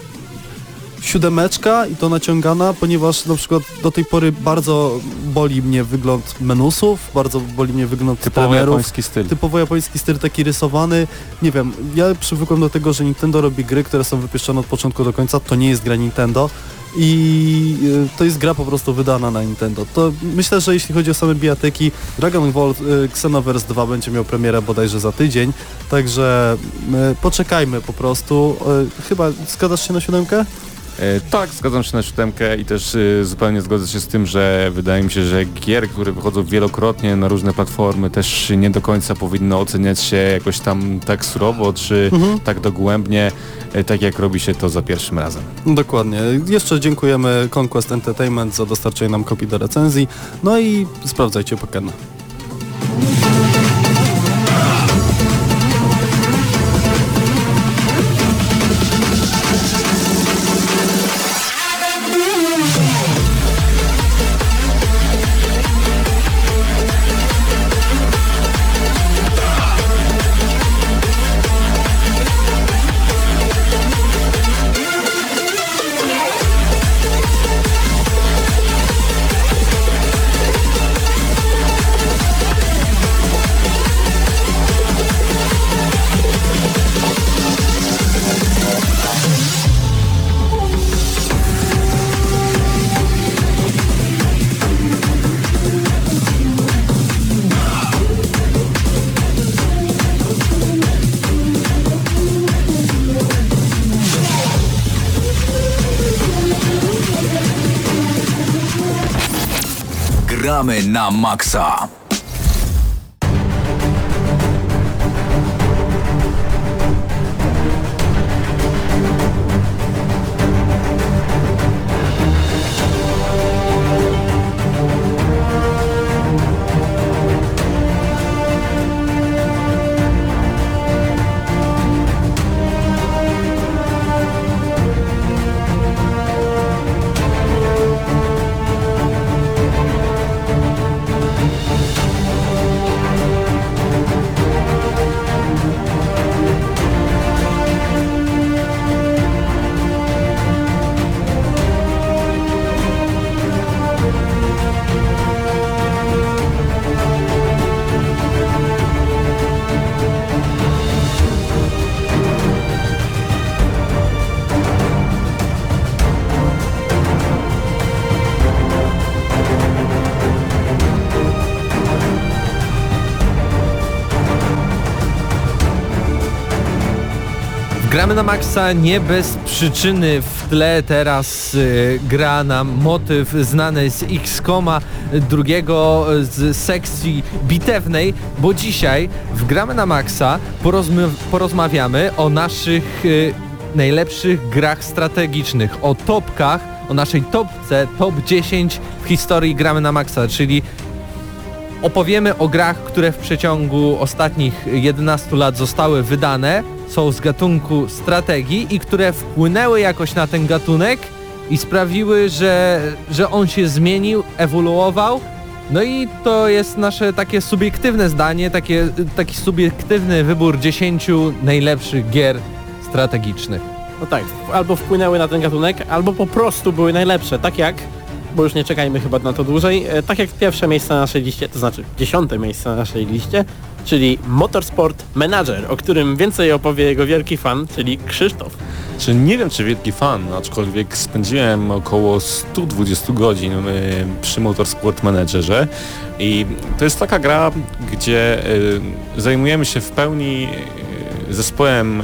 siódemeczka i to naciągana, ponieważ na przykład do tej pory bardzo boli mnie wygląd menusów, bardzo boli mnie wygląd Typowo trenerów. japoński styl. Typowo japoński styl taki rysowany. Nie wiem, ja przywykłem do tego, że Nintendo robi gry, które są wypieszczone od początku do końca. To nie jest gra Nintendo. I y, to jest gra po prostu wydana na Nintendo. To myślę, że jeśli chodzi o same bijatyki, Dragon Ball y, Xenoverse 2 będzie miał premierę bodajże za tydzień, także y, poczekajmy po prostu. Chyba zgadzasz się na siódemkę? E, tak, zgadzam się na siódemkę i też e, zupełnie zgodzę się z tym, że wydaje mi się, że gier, które wychodzą wielokrotnie na różne platformy też nie do końca powinno oceniać się jakoś tam tak surowo, czy tak dogłębnie, e, tak jak robi się to za pierwszym razem. Dokładnie. Jeszcze dziękujemy Conquest Entertainment za dostarczenie nam kopii do recenzji. No i sprawdzajcie Pokena. Gramy na maksa. Gramy na maksa nie bez przyczyny. W tle teraz y, gra nam motyw znany z X-Koma, drugiego z sekcji bitewnej, bo dzisiaj w Gramy na maksa porozmy- porozmawiamy o naszych y, najlepszych grach strategicznych, o topkach, o naszej topce, top 10 w historii Gramy na maksa, czyli opowiemy o grach, które w przeciągu ostatnich 11 lat zostały wydane, są z gatunku strategii i które wpłynęły jakoś na ten gatunek i sprawiły, że, że on się zmienił, ewoluował. No i to jest nasze takie subiektywne zdanie, takie, taki subiektywny wybór 10 najlepszych gier strategicznych. No tak, albo wpłynęły na ten gatunek, albo po prostu były najlepsze, tak jak, bo już nie czekajmy chyba na to dłużej, e, tak jak pierwsze miejsce na naszej liście, to znaczy dziesiąte miejsce na naszej liście, czyli Motorsport Manager, o którym więcej opowie jego wielki fan, czyli Krzysztof. Czy nie wiem, czy wielki fan, aczkolwiek spędziłem około 120 godzin y, przy Motorsport Managerze i to jest taka gra, gdzie y, zajmujemy się w pełni zespołem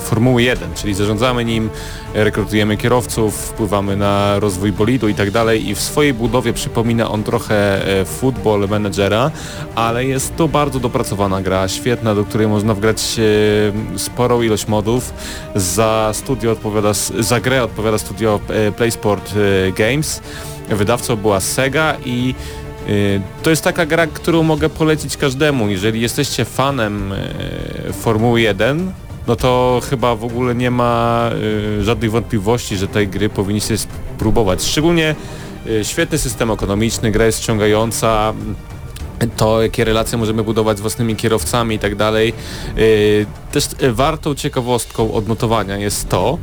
Formuły 1, czyli zarządzamy nim, rekrutujemy kierowców, wpływamy na rozwój bolidu i tak dalej i w swojej budowie przypomina on trochę e, Football Managera, ale jest to bardzo dopracowana gra, świetna, do której można wgrać e, sporą ilość modów. Za studio odpowiada, za grę odpowiada studio e, PlaySport e, Games. Wydawcą była Sega i to jest taka gra, którą mogę polecić każdemu. Jeżeli jesteście fanem e, Formuły 1, no to chyba w ogóle nie ma y, żadnych wątpliwości, że tej gry powinniście spróbować. Szczególnie y, świetny system ekonomiczny, gra jest ściągająca, to jakie relacje możemy budować z własnymi kierowcami i tak dalej. Y, Też y, wartą ciekawostką odnotowania jest to,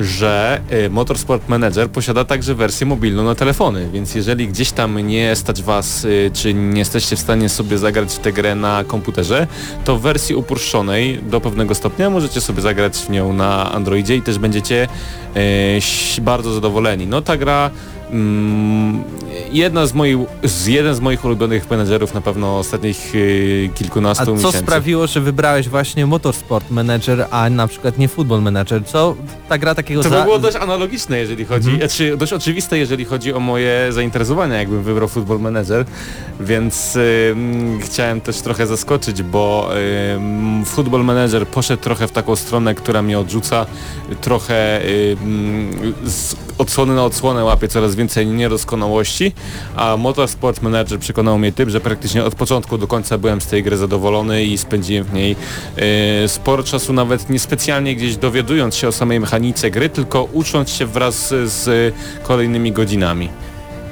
że y, Motorsport Manager posiada także wersję mobilną na telefony, więc jeżeli gdzieś tam nie stać Was, y, czy nie jesteście w stanie sobie zagrać w tę grę na komputerze, to w wersji uproszczonej do pewnego stopnia możecie sobie zagrać w nią na Androidzie i też będziecie y, bardzo zadowoleni. No ta gra jedna z moich, z jeden z moich ulubionych menedżerów na pewno ostatnich y, kilkunastu A co miesięcy. sprawiło, że wybrałeś właśnie Motorsport Manager, a na przykład nie Football Manager? Co ta gra takiego To za... było dość analogiczne, jeżeli chodzi, Mhm. znaczy dość oczywiste, jeżeli chodzi o moje zainteresowania, jakbym wybrał Football Manager, więc mm, chciałem też trochę zaskoczyć, bo y, mm, Football Manager poszedł trochę w taką stronę, która mnie odrzuca, trochę mm, z odsłony na odsłonę łapie coraz więcej niedoskonałości, a Motorsport Manager przekonał mnie tym, że praktycznie od początku do końca byłem z tej gry zadowolony i spędziłem w niej y, sporo czasu nawet niespecjalnie gdzieś dowiadując się o samej mechanice gry, tylko ucząc się wraz z, z kolejnymi godzinami.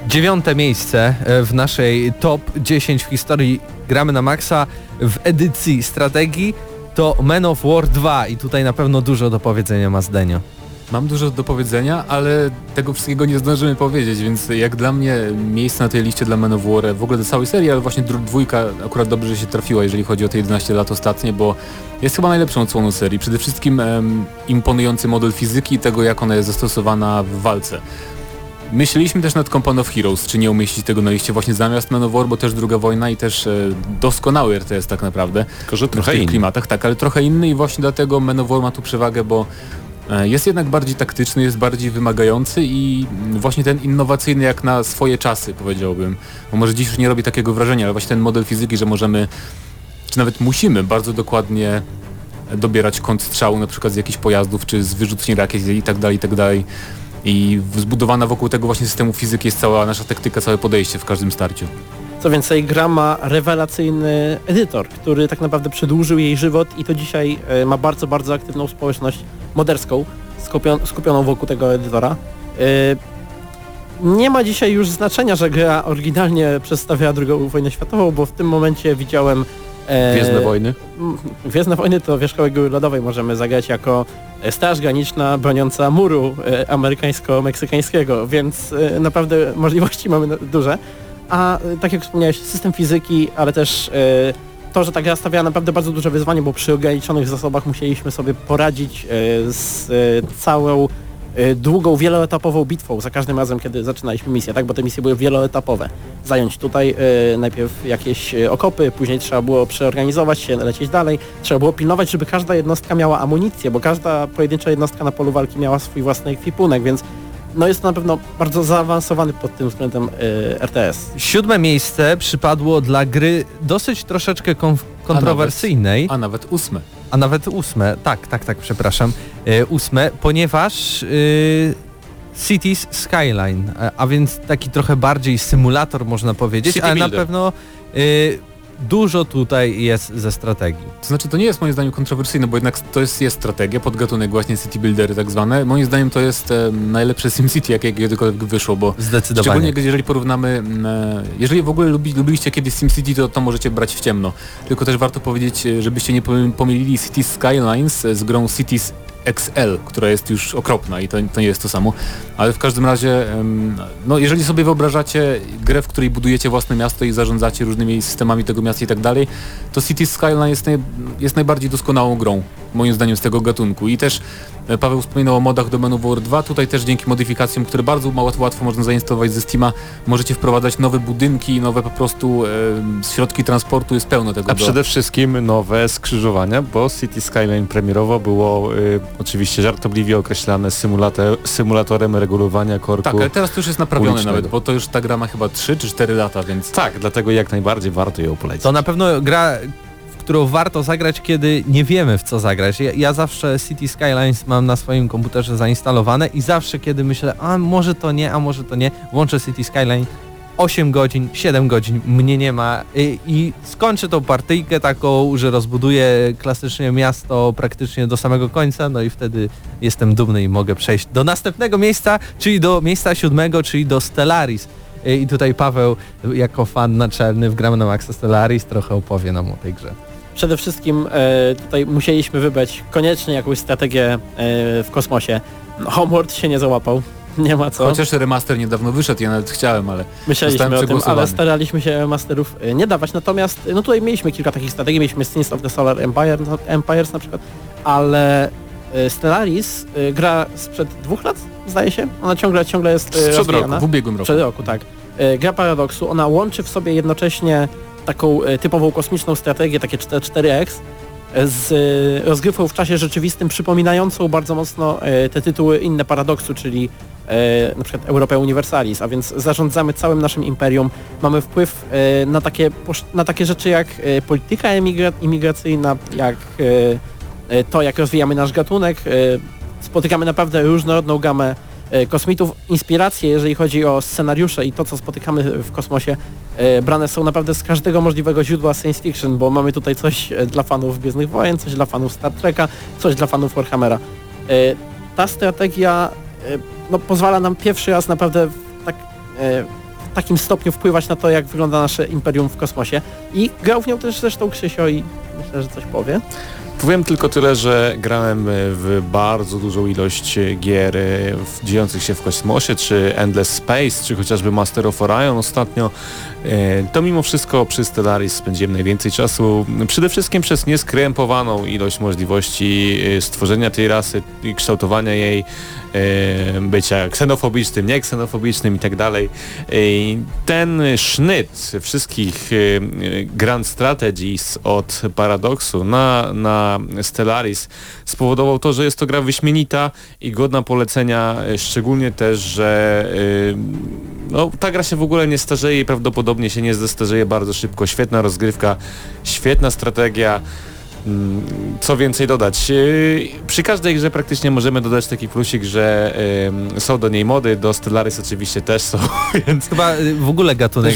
Dziewiąte miejsce e, w naszej top 10 w historii gramy na maksa w edycji strategii to Men of War 2 i tutaj na pewno dużo do powiedzenia ma Zdenio. Mam dużo do powiedzenia, ale tego wszystkiego nie zdążymy powiedzieć, więc jak dla mnie miejsce na tej liście dla Men of War, w ogóle do całej serii, ale właśnie dwójka akurat dobrze się trafiła, jeżeli chodzi o te 11 lat ostatnie, bo jest chyba najlepszą odsłoną serii. Przede wszystkim em, imponujący model fizyki i tego, jak ona jest zastosowana w walce. Myśleliśmy też nad Company of Heroes, czy nie umieścić tego na liście właśnie zamiast Men of War, bo też druga wojna i też e, doskonały RTS tak naprawdę. Tylko, że w trochę tych inny. klimatach, tak, ale trochę inny i właśnie dlatego Men of War ma tu przewagę, bo jest jednak bardziej taktyczny, jest bardziej wymagający i właśnie ten innowacyjny jak na swoje czasy powiedziałbym. Bo może dziś już nie robi takiego wrażenia, ale właśnie ten model fizyki, że możemy, czy nawet musimy bardzo dokładnie dobierać kąt strzału na przykład z jakichś pojazdów, czy z wyrzuceń rakiet i tak dalej, i tak dalej. I zbudowana wokół tego właśnie systemu fizyki jest cała nasza taktyka, całe podejście w każdym starciu. Co więcej, gra ma rewelacyjny edytor, który tak naprawdę przedłużył jej żywot i to dzisiaj e, ma bardzo, bardzo aktywną społeczność moderską, skupion, skupioną wokół tego edytora. E, Nie ma dzisiaj już znaczenia, że gra oryginalnie przedstawiała II wojnę światową, bo w tym momencie widziałem... e, Gwiezdne wojny. Gwiezdne Wojny to Wierzchołek Góry Lodowej możemy zagrać jako e, Straż Graniczna broniąca muru e, amerykańsko-meksykańskiego, więc e, naprawdę możliwości mamy duże. A tak jak wspomniałeś, system fizyki, ale też e, to, że ta gra stawiała naprawdę bardzo duże wyzwanie, bo przy ograniczonych zasobach musieliśmy sobie poradzić e, z e, całą y, długą, wieloetapową bitwą za każdym razem, kiedy zaczynaliśmy misję, tak? Bo te misje były wieloetapowe. Zająć tutaj y, najpierw jakieś okopy, później trzeba było przeorganizować się, lecieć dalej. Trzeba było pilnować, żeby każda jednostka miała amunicję, bo każda pojedyncza jednostka na polu walki miała swój własny ekwipunek, więc no jest to na pewno bardzo zaawansowany pod tym względem y, RTS. Siódme miejsce przypadło dla gry dosyć troszeczkę kontrowersyjnej, A nawet ósme. a nawet ósme, tak, tak, tak, przepraszam, e, ósme, ponieważ y, Cities Skyline, a, a więc taki trochę bardziej symulator można powiedzieć, City ale na builder. pewno y, dużo tutaj jest ze strategii. To znaczy to nie jest moim zdaniem kontrowersyjne, bo jednak to jest, jest strategia, podgatunek właśnie city buildery tak zwane. Moim zdaniem to jest e, najlepsze SimCity, jakie kiedykolwiek wyszło, bo Zdecydowanie. Szczególnie jeżeli porównamy, e, jeżeli w ogóle lubi, lubiliście kiedyś SimCity, to, to możecie brać w ciemno. Tylko też warto powiedzieć, e, żebyście nie pomy- pomylili Cities Skylines e, z grą Cities XL, która jest już okropna i to, to nie jest to samo. Ale w każdym razie, no jeżeli sobie wyobrażacie grę, w której budujecie własne miasto i zarządzacie różnymi systemami tego miasta i tak dalej, to Cities Skyline jest, naj, jest najbardziej doskonałą grą, moim zdaniem, z tego gatunku. I też e, Paweł wspominał o modach do menu War 2, tutaj też dzięki modyfikacjom, które bardzo ma- łatwo można zainstalować ze Steama, możecie wprowadzać nowe budynki, nowe po prostu e, środki transportu, jest pełno tego. A do- przede wszystkim nowe skrzyżowania, bo City Skyline premierowo było y, oczywiście żartobliwie określane symulate, symulatorem regulowania korku. Tak, ale teraz to już jest naprawione ulicznego. nawet, bo to już ta gra ma chyba 3 czy 4 lata, więc Tak, dlatego jak najbardziej warto ją polecić. To na pewno gra, w którą warto zagrać, kiedy nie wiemy w co zagrać. Ja, ja zawsze City Skylines mam na swoim komputerze zainstalowane i zawsze kiedy myślę, a może to nie, a może to nie, włączę City Skyline 8 godzin, 7 godzin, mnie nie ma i, i skończę tą partyjkę taką, że rozbuduję klasycznie miasto praktycznie do samego końca, no i wtedy jestem dumny i mogę przejść do następnego miejsca, czyli do miejsca siódmego, czyli do Stellaris. I tutaj Paweł, jako fan naczelny w Gramy na Maxa Stellaris, trochę opowie nam o tej grze. Przede wszystkim e, tutaj musieliśmy wybrać koniecznie jakąś strategię e, w kosmosie. Homeworld się nie załapał, *laughs* nie ma co. chociaż remaster niedawno wyszedł, ja nawet chciałem, ale Myśleliśmy o tym, ale staraliśmy się masterów e, nie dawać. Natomiast no tutaj mieliśmy kilka takich strategii, mieliśmy Sins of the Solar Empire, Empires na przykład, ale e, Stellaris gra sprzed dwóch lat, zdaje się. Ona ciągle, ciągle jest sprzed rozwijana. roku, w ubiegłym roku. Przed roku, tak. Gra Paradoksu, ona łączy w sobie jednocześnie taką typową kosmiczną strategię, takie 4x, e, z rozgrywką w czasie rzeczywistym, przypominającą bardzo mocno te tytuły inne Paradoksu, czyli e, na przykład Europę Universalis, a więc zarządzamy całym naszym imperium, mamy wpływ e, na, takie, na takie rzeczy jak e, polityka imigracyjna, jak to, jak rozwijamy nasz gatunek, spotykamy naprawdę różnorodną gamę kosmitów. Inspiracje, jeżeli chodzi o scenariusze i to, co spotykamy w kosmosie, brane są naprawdę z każdego możliwego źródła science fiction, bo mamy tutaj coś dla fanów Gwiezdnych Wojen, coś dla fanów Star Treka, coś dla fanów Warhammera. Ta strategia no, pozwala nam pierwszy raz naprawdę tak, e, w takim stopniu wpływać na to, jak wygląda nasze imperium w kosmosie. I grał w nią też zresztą Krzysio i myślę, że coś powie. Powiem tylko tyle, że grałem w bardzo dużą ilość gier e, dziejących się w kosmosie, czy Endless Space, czy chociażby Master of Orion ostatnio. E, To mimo wszystko przy Stellaris spędziłem najwięcej czasu, przede wszystkim przez nieskrępowaną ilość możliwości e, stworzenia tej rasy i kształtowania jej, e, bycia ksenofobicznym, nie ksenofobicznym i tak Ten sznyt wszystkich Grand Strategies od Paradoxu na, na Stellaris spowodował to, że jest to gra wyśmienita i godna polecenia, e, szczególnie też, że e, no, ta gra się w ogóle nie starzeje i prawdopodobnie się nie zestarzeje bardzo szybko. Świetna rozgrywka, świetna strategia. Mm, Co więcej dodać? Yy, Przy każdej grze praktycznie możemy dodać taki plusik, że są do niej mody, do Stellaris oczywiście też są, *laughs* więc Chyba y, w ogóle gatunek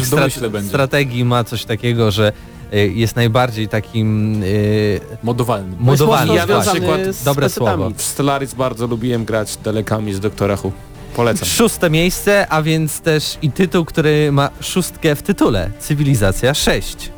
będzie. strategii ma coś takiego, że jest najbardziej takim y, Modowalny. modowalny. mocno Ja na przykład z dobre słowo. w Stellaris bardzo lubiłem grać dalekami z Doktora Who. Polecam. Szóste miejsce, a więc też i tytuł, który ma szóstkę w tytule. Cywilizacja 6.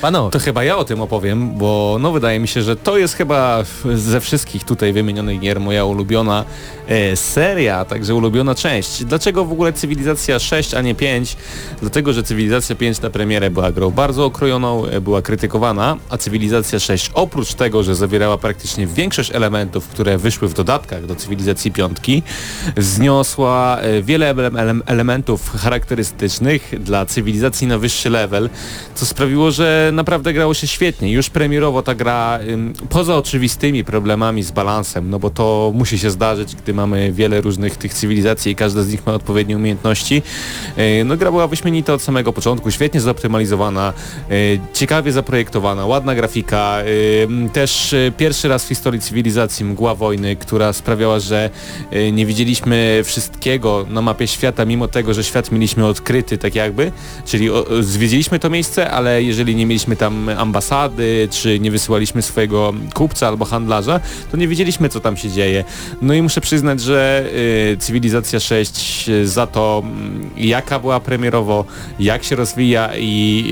Panowie. To chyba ja o tym opowiem, bo no wydaje mi się, że to jest chyba ze wszystkich tutaj wymienionych gier moja ulubiona e, seria, także ulubiona część. Dlaczego w ogóle Cywilizacja 6, a nie 5? Dlatego, że Cywilizacja 5 na premierę była grą bardzo okrojoną, e, była krytykowana, a Cywilizacja 6 oprócz tego, że zawierała praktycznie większość elementów, które wyszły w dodatkach do Cywilizacji 5, zniosła e, wiele ele ele elementów charakterystycznych dla cywilizacji na wyższy level, co sprawiło, że naprawdę grało się świetnie. Już premierowo ta gra, poza oczywistymi problemami z balansem, no bo to musi się zdarzyć, gdy mamy wiele różnych tych cywilizacji i każda z nich ma odpowiednie umiejętności. Yy, no gra była wyśmienita od samego początku, świetnie zoptymalizowana, yy, ciekawie zaprojektowana, ładna grafika, yy, też pierwszy raz w historii cywilizacji mgła wojny, która sprawiała, że nie widzieliśmy wszystkiego na mapie świata, mimo tego, że świat mieliśmy odkryty tak jakby, czyli zwiedziliśmy to miejsce, ale jeżeli nie mieliśmy tam ambasady, czy nie wysyłaliśmy swojego kupca albo handlarza, to nie wiedzieliśmy co tam się dzieje. No i muszę przyznać, że y, Cywilizacja 6 za to mm, jaka była premierowo, jak się rozwija i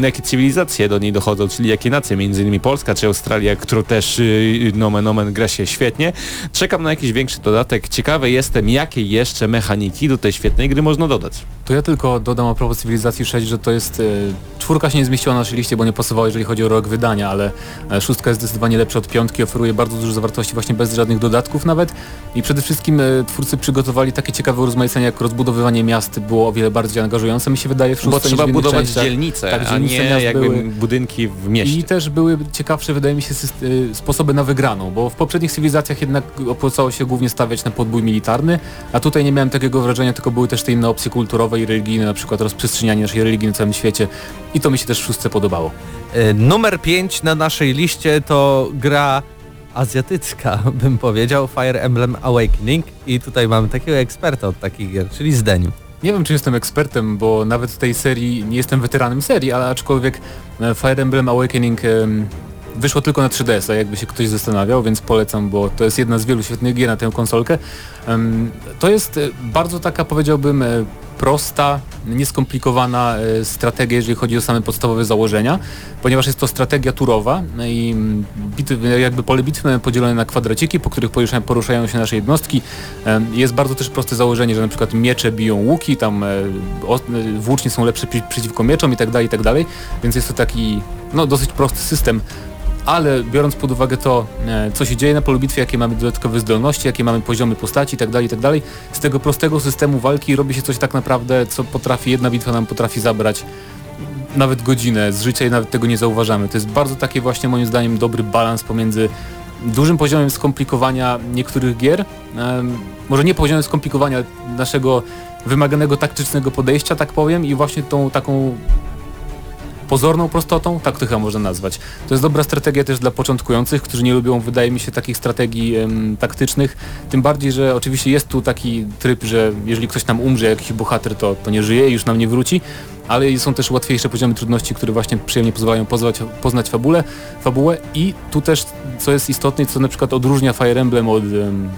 y, jakie cywilizacje do niej dochodzą, czyli jakie nacje, między innymi Polska czy Australia, którą też y, nomen omen gra się świetnie. Czekam na jakiś większy dodatek. Ciekawy jestem, jakie jeszcze mechaniki do tej świetnej gry można dodać. To ja tylko dodam a propos Cywilizacji 6, że to jest... Y, czwórka się nie zmieściła na naszej liście, bo nie pasowała, jeżeli chodzi o rok wydania, ale e, szóstka jest zdecydowanie lepsza od piątki, oferuje bardzo dużo zawartości właśnie bez żadnych dodatków nawet i przede wszystkim e, twórcy przygotowali takie ciekawe urozmaicenie, jak rozbudowywanie miast było o wiele bardziej angażujące, mi się wydaje w szóstce Bo trzeba budować częściach. dzielnice, Tak, a dzielnice nie miast jakby były- budynki w mieście. I też były ciekawsze, wydaje mi się, y, sposoby na wygraną, bo w poprzednich cywilizacjach jednak opłacało się głównie stawiać na podbój militarny, a tutaj nie miałem takiego wrażenia, tylko były też te inne opcje kulturowe i religijne, na przykład rozprzestrzenianie naszej religii na całym świecie i to mi się też w szóstce podobało. E, Numer 5 na naszej liście to gra azjatycka, *laughs* bym powiedział, Fire Emblem Awakening i tutaj mamy takiego eksperta od takich gier, czyli Zdeniu. Nie wiem, czy jestem ekspertem, bo nawet w tej serii nie jestem weteranem serii, ale aczkolwiek e, Fire Emblem Awakening em, wyszło tylko na 3DS-a, jakby się ktoś zastanawiał, więc polecam, bo to jest jedna z wielu świetnych gier na tę konsolkę. Em, To jest e, bardzo taka, powiedziałbym, prosta, nieskomplikowana e, strategia, jeżeli chodzi o same podstawowe założenia, ponieważ jest to strategia turowa no i mm, bity, jakby pole bitwy podzielone na kwadraciki, po których poruszają, się nasze jednostki. Jest bardzo też proste założenie, że na przykład miecze biją łuki, tam e, e, włócznie są lepsze przeciwko mieczom i tak dalej, i tak dalej, więc jest to taki no, dosyć prosty system ale biorąc pod uwagę to, e, co się dzieje na polu bitwy, jakie mamy dodatkowe zdolności, jakie mamy poziomy postaci itd., itd., z tego prostego systemu walki robi się coś tak naprawdę, co potrafi, jedna bitwa nam potrafi zabrać nawet godzinę z życia i nawet tego nie zauważamy. To jest bardzo taki właśnie moim zdaniem dobry balans pomiędzy dużym poziomem skomplikowania niektórych gier, może nie poziomem skomplikowania naszego wymaganego taktycznego podejścia, tak powiem, i właśnie tą taką pozorną prostotą, tak to chyba można nazwać. To jest dobra strategia też dla początkujących, którzy nie lubią, wydaje mi się, takich strategii em, taktycznych. Tym bardziej, że oczywiście jest tu taki tryb, że jeżeli ktoś nam umrze, jakiś bohater, to, to nie żyje i już nam nie wróci, ale są też łatwiejsze poziomy trudności, które właśnie przyjemnie pozwalają pozwać, poznać fabulę, fabułę i tu też, co jest istotne, i co na przykład odróżnia Fire Emblem od um,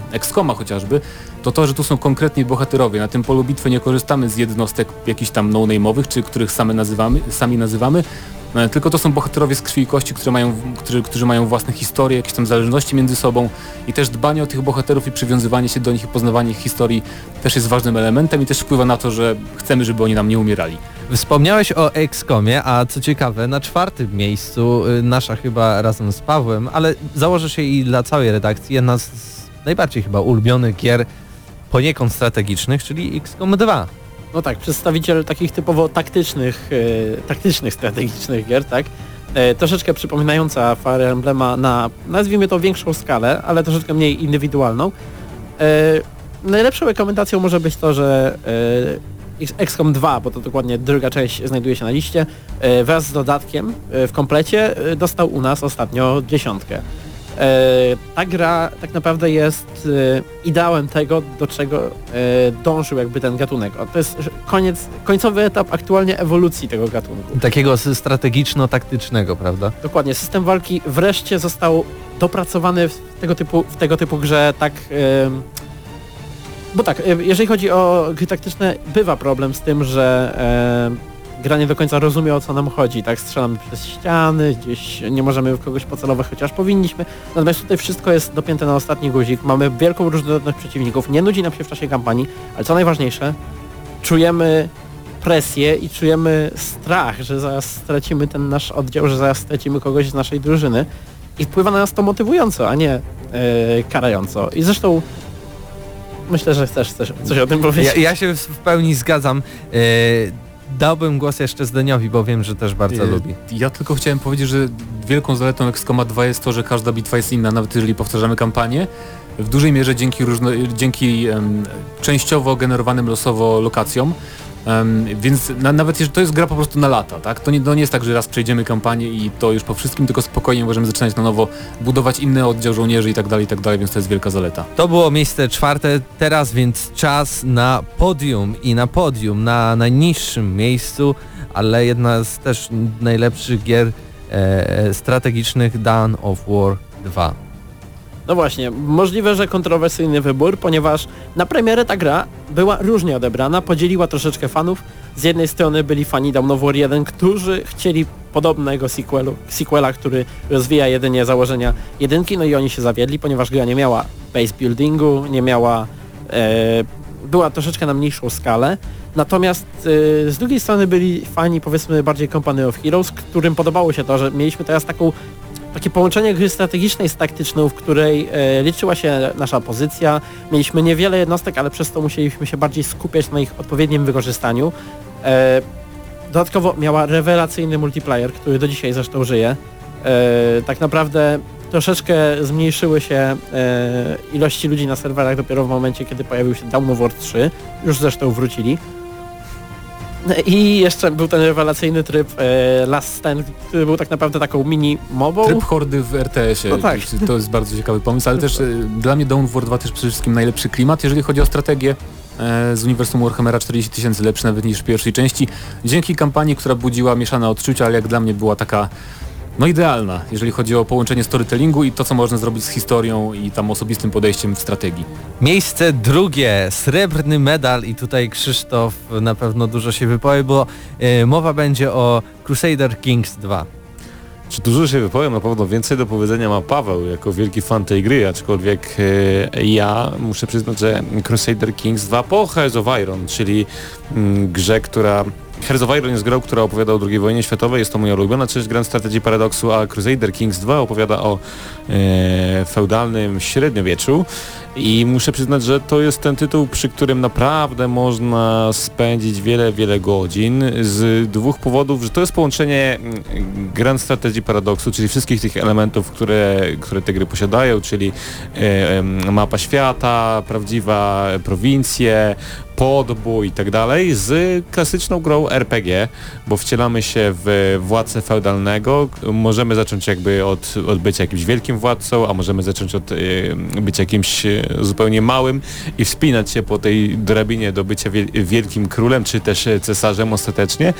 chociażby, to to, że tu są konkretni bohaterowie. Na tym polu bitwy nie korzystamy z jednostek jakichś tam no-name'owych, czy których same nazywamy, sami nazywamy, tylko to są bohaterowie z krwi i kości, które mają, którzy, którzy mają własne historie, jakieś tam zależności między sobą i też dbanie o tych bohaterów i przywiązywanie się do nich i poznawanie ich historii też jest ważnym elementem i też wpływa na to, że chcemy, żeby oni nam nie umierali. Wspomniałeś o XCOMie, a co ciekawe, na czwartym miejscu y, nasza chyba razem z Pawłem, ale założę się i dla całej redakcji, jedna z najbardziej chyba ulubionych gier poniekąd strategicznych, czyli XCOM 2. No tak, przedstawiciel takich typowo taktycznych, e, taktycznych, strategicznych gier, tak? E, troszeczkę przypominająca Fire Emblema na, nazwijmy to większą skalę, ale troszeczkę mniej indywidualną. E, najlepszą rekomendacją może być to, że e, XCOM 2, bo to dokładnie druga część znajduje się na liście, wraz z dodatkiem w komplecie dostał u nas ostatnio dziesiątkę. E, ta gra tak naprawdę jest e, ideałem tego, do czego e, dążył jakby ten gatunek. To jest koniec, końcowy etap aktualnie ewolucji tego gatunku. Takiego strategiczno-taktycznego, prawda? Dokładnie, system walki wreszcie został dopracowany w tego typu, w tego typu grze tak... bo tak, jeżeli chodzi o gry taktyczne, bywa problem z tym, że gra nie do końca rozumie o co nam chodzi, tak? Strzelamy przez ściany, gdzieś nie możemy w kogoś pocelować, chociaż powinniśmy. Natomiast tutaj wszystko jest dopięte na ostatni guzik, mamy wielką różnorodność przeciwników, nie nudzi nam się w czasie kampanii, ale co najważniejsze, czujemy presję i czujemy strach, że zaraz stracimy ten nasz oddział, że zaraz stracimy kogoś z naszej drużyny i wpływa na nas to motywująco, a nie e, karająco. I zresztą myślę, że chcesz coś, coś o tym powiedzieć. Ja, ja się w pełni zgadzam. E, dałbym głos jeszcze Zdeniowi, bo wiem, że też bardzo E, lubi. Ja tylko chciałem powiedzieć, że wielką zaletą XCOMa 2 jest to, że każda bitwa jest inna, nawet jeżeli powtarzamy kampanię. W dużej mierze dzięki, różno, dzięki em, częściowo generowanym losowo lokacjom. Em, więc na, nawet jeżeli to jest gra po prostu na lata, tak? To nie, to nie jest tak, że raz przejdziemy kampanię i to już po wszystkim, tylko spokojnie możemy zaczynać na nowo, budować inny oddział żołnierzy i tak dalej, i tak dalej, więc to jest wielka zaleta. To było miejsce czwarte, teraz więc czas na podium i na podium, na najniższym miejscu, ale jedna z też najlepszych gier e, strategicznych Dawn of War 2. No właśnie, możliwe, że kontrowersyjny wybór, ponieważ na premierę ta gra była różnie odebrana, podzieliła troszeczkę fanów. Z jednej strony byli fani Dawn of War 1, którzy chcieli podobnego sequelu, sequela, który rozwija jedynie założenia jedynki, no i oni się zawiedli, ponieważ gra nie miała base buildingu, nie miała... E, była troszeczkę na mniejszą skalę. Natomiast e, z drugiej strony byli fani powiedzmy bardziej Company of Heroes, którym podobało się to, że mieliśmy teraz taką takie połączenie gry strategicznej z taktyczną, w której e, liczyła się nasza pozycja. Mieliśmy niewiele jednostek, ale przez to musieliśmy się bardziej skupiać na ich odpowiednim wykorzystaniu. E, dodatkowo miała rewelacyjny multiplayer, który do dzisiaj zresztą żyje. E, tak naprawdę troszeczkę zmniejszyły się e, ilości ludzi na serwerach dopiero w momencie, kiedy pojawił się Dawn of War 3. Już zresztą wrócili. I jeszcze był ten rewelacyjny tryb e, Last Stand, który był tak naprawdę taką mini mobą. Tryb hordy w RTS-ie, No tak. to jest bardzo ciekawy pomysł, ale też e, dla mnie War 2 też przede wszystkim najlepszy klimat, jeżeli chodzi o strategię e, z uniwersum Warhammera 40 tysięcy lepszy nawet niż w pierwszej części. Dzięki kampanii, która budziła mieszane odczucia, ale jak dla mnie była taka no idealna, jeżeli chodzi o połączenie storytellingu i to, co można zrobić z historią i tam osobistym podejściem w strategii. Miejsce drugie, srebrny medal i tutaj Krzysztof na pewno dużo się wypowie, bo e, mowa będzie o Crusader Kings 2. Czy dużo się wypowiem, na pewno więcej do powiedzenia ma Paweł, jako wielki fan tej gry, aczkolwiek e, ja muszę przyznać, że Crusader Kings 2 po Hearts of Iron, czyli mm, grze, która... Hearts Iron jest grą, która opowiada o II wojnie światowej, jest to moja ulubiona część Grand Strategy Paradoksu, a Crusader Kings 2 opowiada o e, feudalnym średniowieczu. I muszę przyznać, że to jest ten tytuł, przy którym naprawdę można spędzić wiele, wiele godzin z dwóch powodów, że to jest połączenie mm, Grand Strategy Paradoksu, czyli wszystkich tych elementów, które, które te gry posiadają, czyli e, mapa świata, prawdziwa prowincje, podbój i tak dalej, z klasyczną grą RPG, bo wcielamy się w władcę feudalnego, możemy zacząć jakby od, od bycia jakimś wielkim władcą, a możemy zacząć od y, bycia jakimś y, zupełnie małym i wspinać się po tej drabinie do bycia wiel wielkim królem, czy też cesarzem ostatecznie.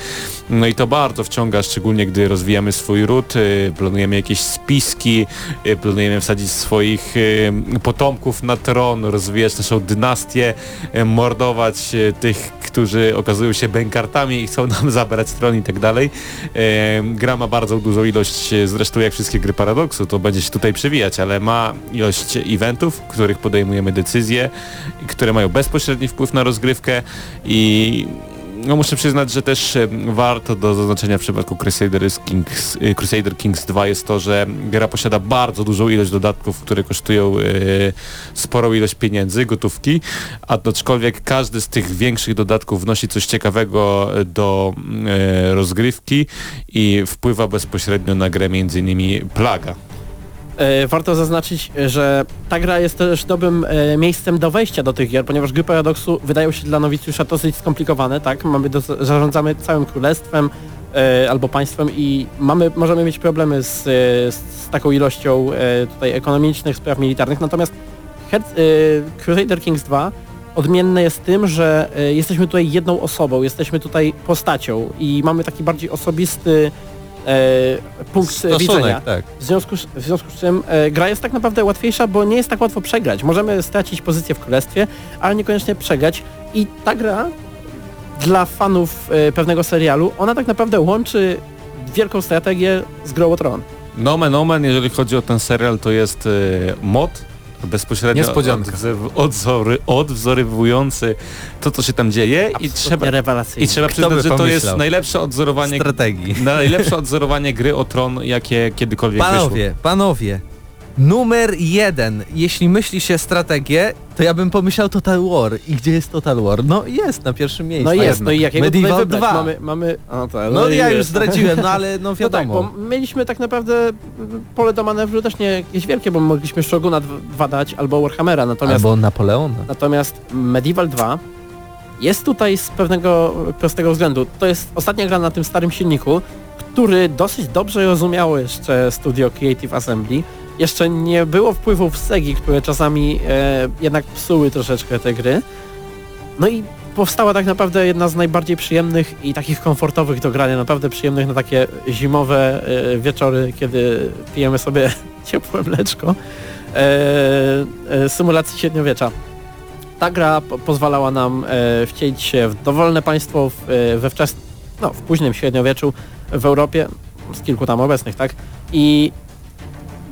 No i to bardzo wciąga, szczególnie gdy rozwijamy swój ród, y, planujemy jakieś spiski, y, planujemy wsadzić swoich y, potomków na tron, rozwijać naszą dynastię, y, mordować y, tych, którzy okazują się bękartami i chcą nam *laughs* zabrać tron i tak dalej. E, Gra ma bardzo dużą ilość, e, zresztą jak wszystkie gry Paradoksu, to będzie się tutaj przewijać, ale ma ilość eventów, w których podejmujemy decyzje, które mają bezpośredni wpływ na rozgrywkę i no muszę przyznać, że też e, warto do zaznaczenia w przypadku Crusader Kings, e, Crusader Kings 2 jest to, że gra posiada bardzo dużą ilość dodatków, które kosztują e, sporą ilość pieniędzy, gotówki, a aczkolwiek każdy z tych większych dodatków wnosi coś ciekawego do rozgrywki i wpływa bezpośrednio na grę między innymi Plaga. E, Warto zaznaczyć, że ta gra jest też dobrym e, miejscem do wejścia do tych gier, ponieważ gry Paradoksu wydają się dla nowicjusza dosyć skomplikowane, tak? Mamy do, zarządzamy całym królestwem e, albo państwem i mamy, możemy mieć problemy z, z taką ilością tutaj ekonomicznych spraw militarnych, natomiast Head, Crusader Kings 2 odmienne jest tym, że jesteśmy tutaj jedną osobą, jesteśmy tutaj postacią i mamy taki bardziej osobisty e, punkt widzenia. Stosunek, tak. W związku, z- w związku z czym e, gra jest tak naprawdę łatwiejsza, bo nie jest tak łatwo przegrać. Możemy stracić pozycję w królestwie, ale niekoniecznie przegrać. I ta gra dla fanów e, pewnego serialu, ona tak naprawdę łączy wielką strategię z Grą o Tron. Nomen omen, jeżeli chodzi o ten serial, to jest mod bezpośrednio Niespodzianka. odzory, odwzorowujący to, co się tam dzieje i trzeba, i trzeba przyznać, że to jest najlepsze odzorowanie Strategii. *laughs* najlepsze odzorowanie gry o Tron, jakie kiedykolwiek wyszło. Panowie, panowie, numer jeden, jeśli myśli się strategię, to ja bym pomyślał Total War. I gdzie jest Total War? No jest na pierwszym miejscu. No jest, no i jakiego Medieval tutaj wybrać? 2. Mamy, mamy... No, to, No ja już zdradziłem, no ale *laughs* no No tak, wiadomo. bo mieliśmy tak naprawdę pole do manewru też nie jakieś wielkie, bo mogliśmy Shoguna 2 dać albo Warhammera, natomiast, Albo Napoleona. natomiast Medieval 2 jest tutaj z pewnego prostego względu. To jest ostatnia gra na tym starym silniku, który dosyć dobrze rozumiało jeszcze studio Creative Assembly. Jeszcze nie było wpływów Segi, które czasami e, jednak psuły troszeczkę te gry. No i powstała tak naprawdę jedna z najbardziej przyjemnych i takich komfortowych do grania, naprawdę przyjemnych na takie zimowe e, wieczory, kiedy pijemy sobie *laughs* ciepłe mleczko. E, e, symulacji średniowiecza. Ta gra po pozwalała nam e, wcielić się w dowolne państwo w, e, we wczes no, w późnym średniowieczu w Europie, z kilku tam obecnych, tak? I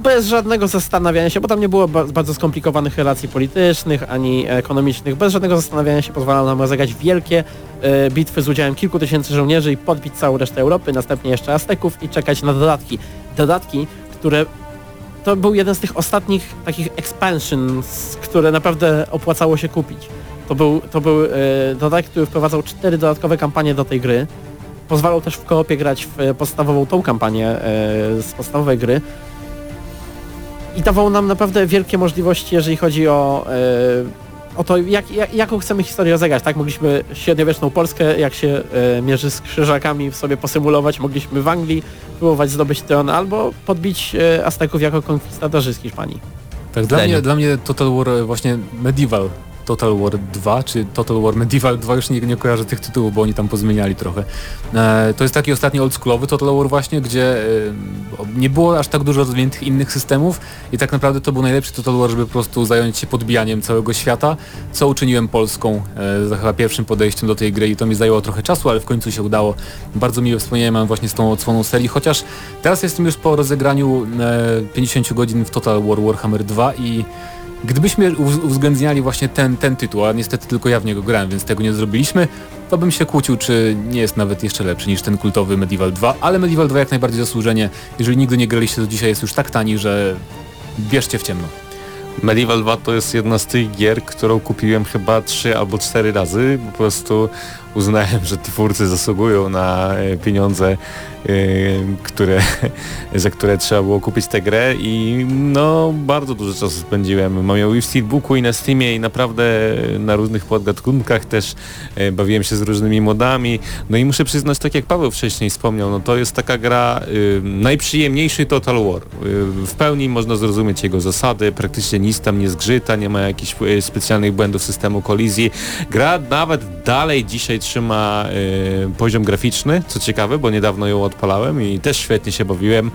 bez żadnego zastanawiania się, bo tam nie było ba bardzo skomplikowanych relacji politycznych ani ekonomicznych, bez żadnego zastanawiania się pozwalał nam rozegrać wielkie e, bitwy z udziałem kilku tysięcy żołnierzy i podbić całą resztę Europy, następnie jeszcze Azteków i czekać na dodatki. Dodatki, które to był jeden z tych ostatnich takich expansions, które naprawdę opłacało się kupić. To był, to był e, dodatek, który wprowadzał cztery dodatkowe kampanie do tej gry. Pozwalał też w koopie grać w podstawową tą kampanię e, z podstawowej gry. I dawał nam naprawdę wielkie możliwości, jeżeli chodzi o, e, o to, jak, jak, jaką chcemy historię rozegrać. Tak, mogliśmy średniowieczną Polskę, jak się e, mierzy z krzyżakami, sobie posymulować. Mogliśmy w Anglii próbować zdobyć tron, albo podbić e, Azteków jako konkwistatorzy z Hiszpanii. Tak, dla mnie, dla mnie Total War właśnie Medieval Total War 2, czy Total War Medieval 2, już nie, nie kojarzę tych tytułów, bo oni tam pozmieniali trochę. E, to jest taki ostatni oldschoolowy Total War właśnie, gdzie e, nie było aż tak dużo rozwiniętych innych systemów i tak naprawdę to był najlepszy Total War, żeby po prostu zająć się podbijaniem całego świata, co uczyniłem Polską e, za chyba pierwszym podejściem do tej gry i to mi zajęło trochę czasu, ale w końcu się udało. Bardzo miłe wspomnienia mam właśnie z tą odsłoną serii, chociaż teraz jestem już po rozegraniu e, 50 godzin w Total War Warhammer 2 i Gdybyśmy uwz- uwzględniali właśnie ten, ten tytuł, a niestety tylko ja w niego grałem, więc tego nie zrobiliśmy, to bym się kłócił, czy nie jest nawet jeszcze lepszy niż ten kultowy Medieval 2, ale Medieval 2 jak najbardziej zasłużenie. Jeżeli nigdy nie graliście, to dzisiaj jest już tak tani, że bierzcie w ciemno. Medieval 2 to jest jedna z tych gier, którą kupiłem chyba trzy albo cztery razy. Po prostu uznałem, że twórcy zasługują na e, pieniądze, e, które, *laughs* za które trzeba było kupić tę grę i no bardzo dużo czasu spędziłem. Mam ją i w Steelbooku i na Steamie i naprawdę na różnych podgatunkach też e, bawiłem się z różnymi modami. No i muszę przyznać, tak jak Paweł wcześniej wspomniał, no to jest taka gra y, najprzyjemniejszy Total War. Y, w pełni można zrozumieć jego zasady, praktycznie nic tam nie zgrzyta, nie ma jakichś specjalnych błędów systemu kolizji. Gra nawet dalej dzisiaj trzyma y, poziom graficzny, co ciekawe, bo niedawno ją odpalałem i też świetnie się bawiłem,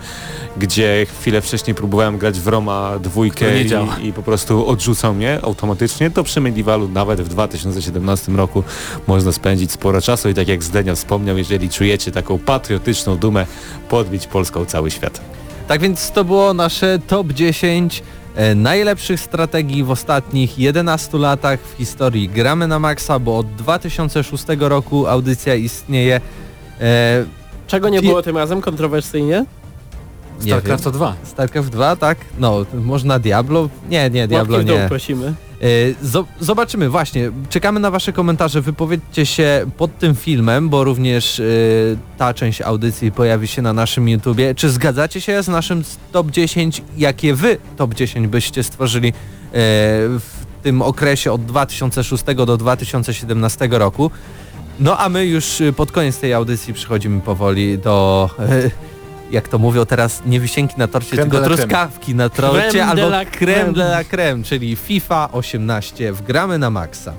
gdzie chwilę wcześniej próbowałem grać w Roma dwójkę i, i po prostu odrzucał mnie automatycznie, to przy Medievalu nawet w 2017 roku można spędzić sporo czasu i tak jak Zdenio wspomniał, jeżeli czujecie taką patriotyczną dumę, podbić Polską cały świat. Tak więc to było nasze top 10 e, najlepszych strategii w ostatnich 11 latach w historii Gramy na Maxa, bo od 2006 roku audycja istnieje. E, Czego nie Pi- było tym razem kontrowersyjnie? nie. StarCraft 2. StarCraft 2, tak? No, można Diablo? Nie, nie, Diablo Łapki w dół nie. prosimy. E, zo- Zobaczymy, właśnie. Czekamy na Wasze komentarze. Wypowiedzcie się pod tym filmem, bo również e, ta część audycji pojawi się na naszym YouTubie. Czy zgadzacie się z naszym top 10? Jakie Wy top 10 byście stworzyli e, w tym okresie od 2006 do 2017 roku? No a my już pod koniec tej audycji przechodzimy powoli do... Jak to mówią teraz, nie wisienki na torcie, Creme tylko truskawki na torcie, Creme de albo la creme creme. de la creme, czyli FIFA 18 wgramy na maksa.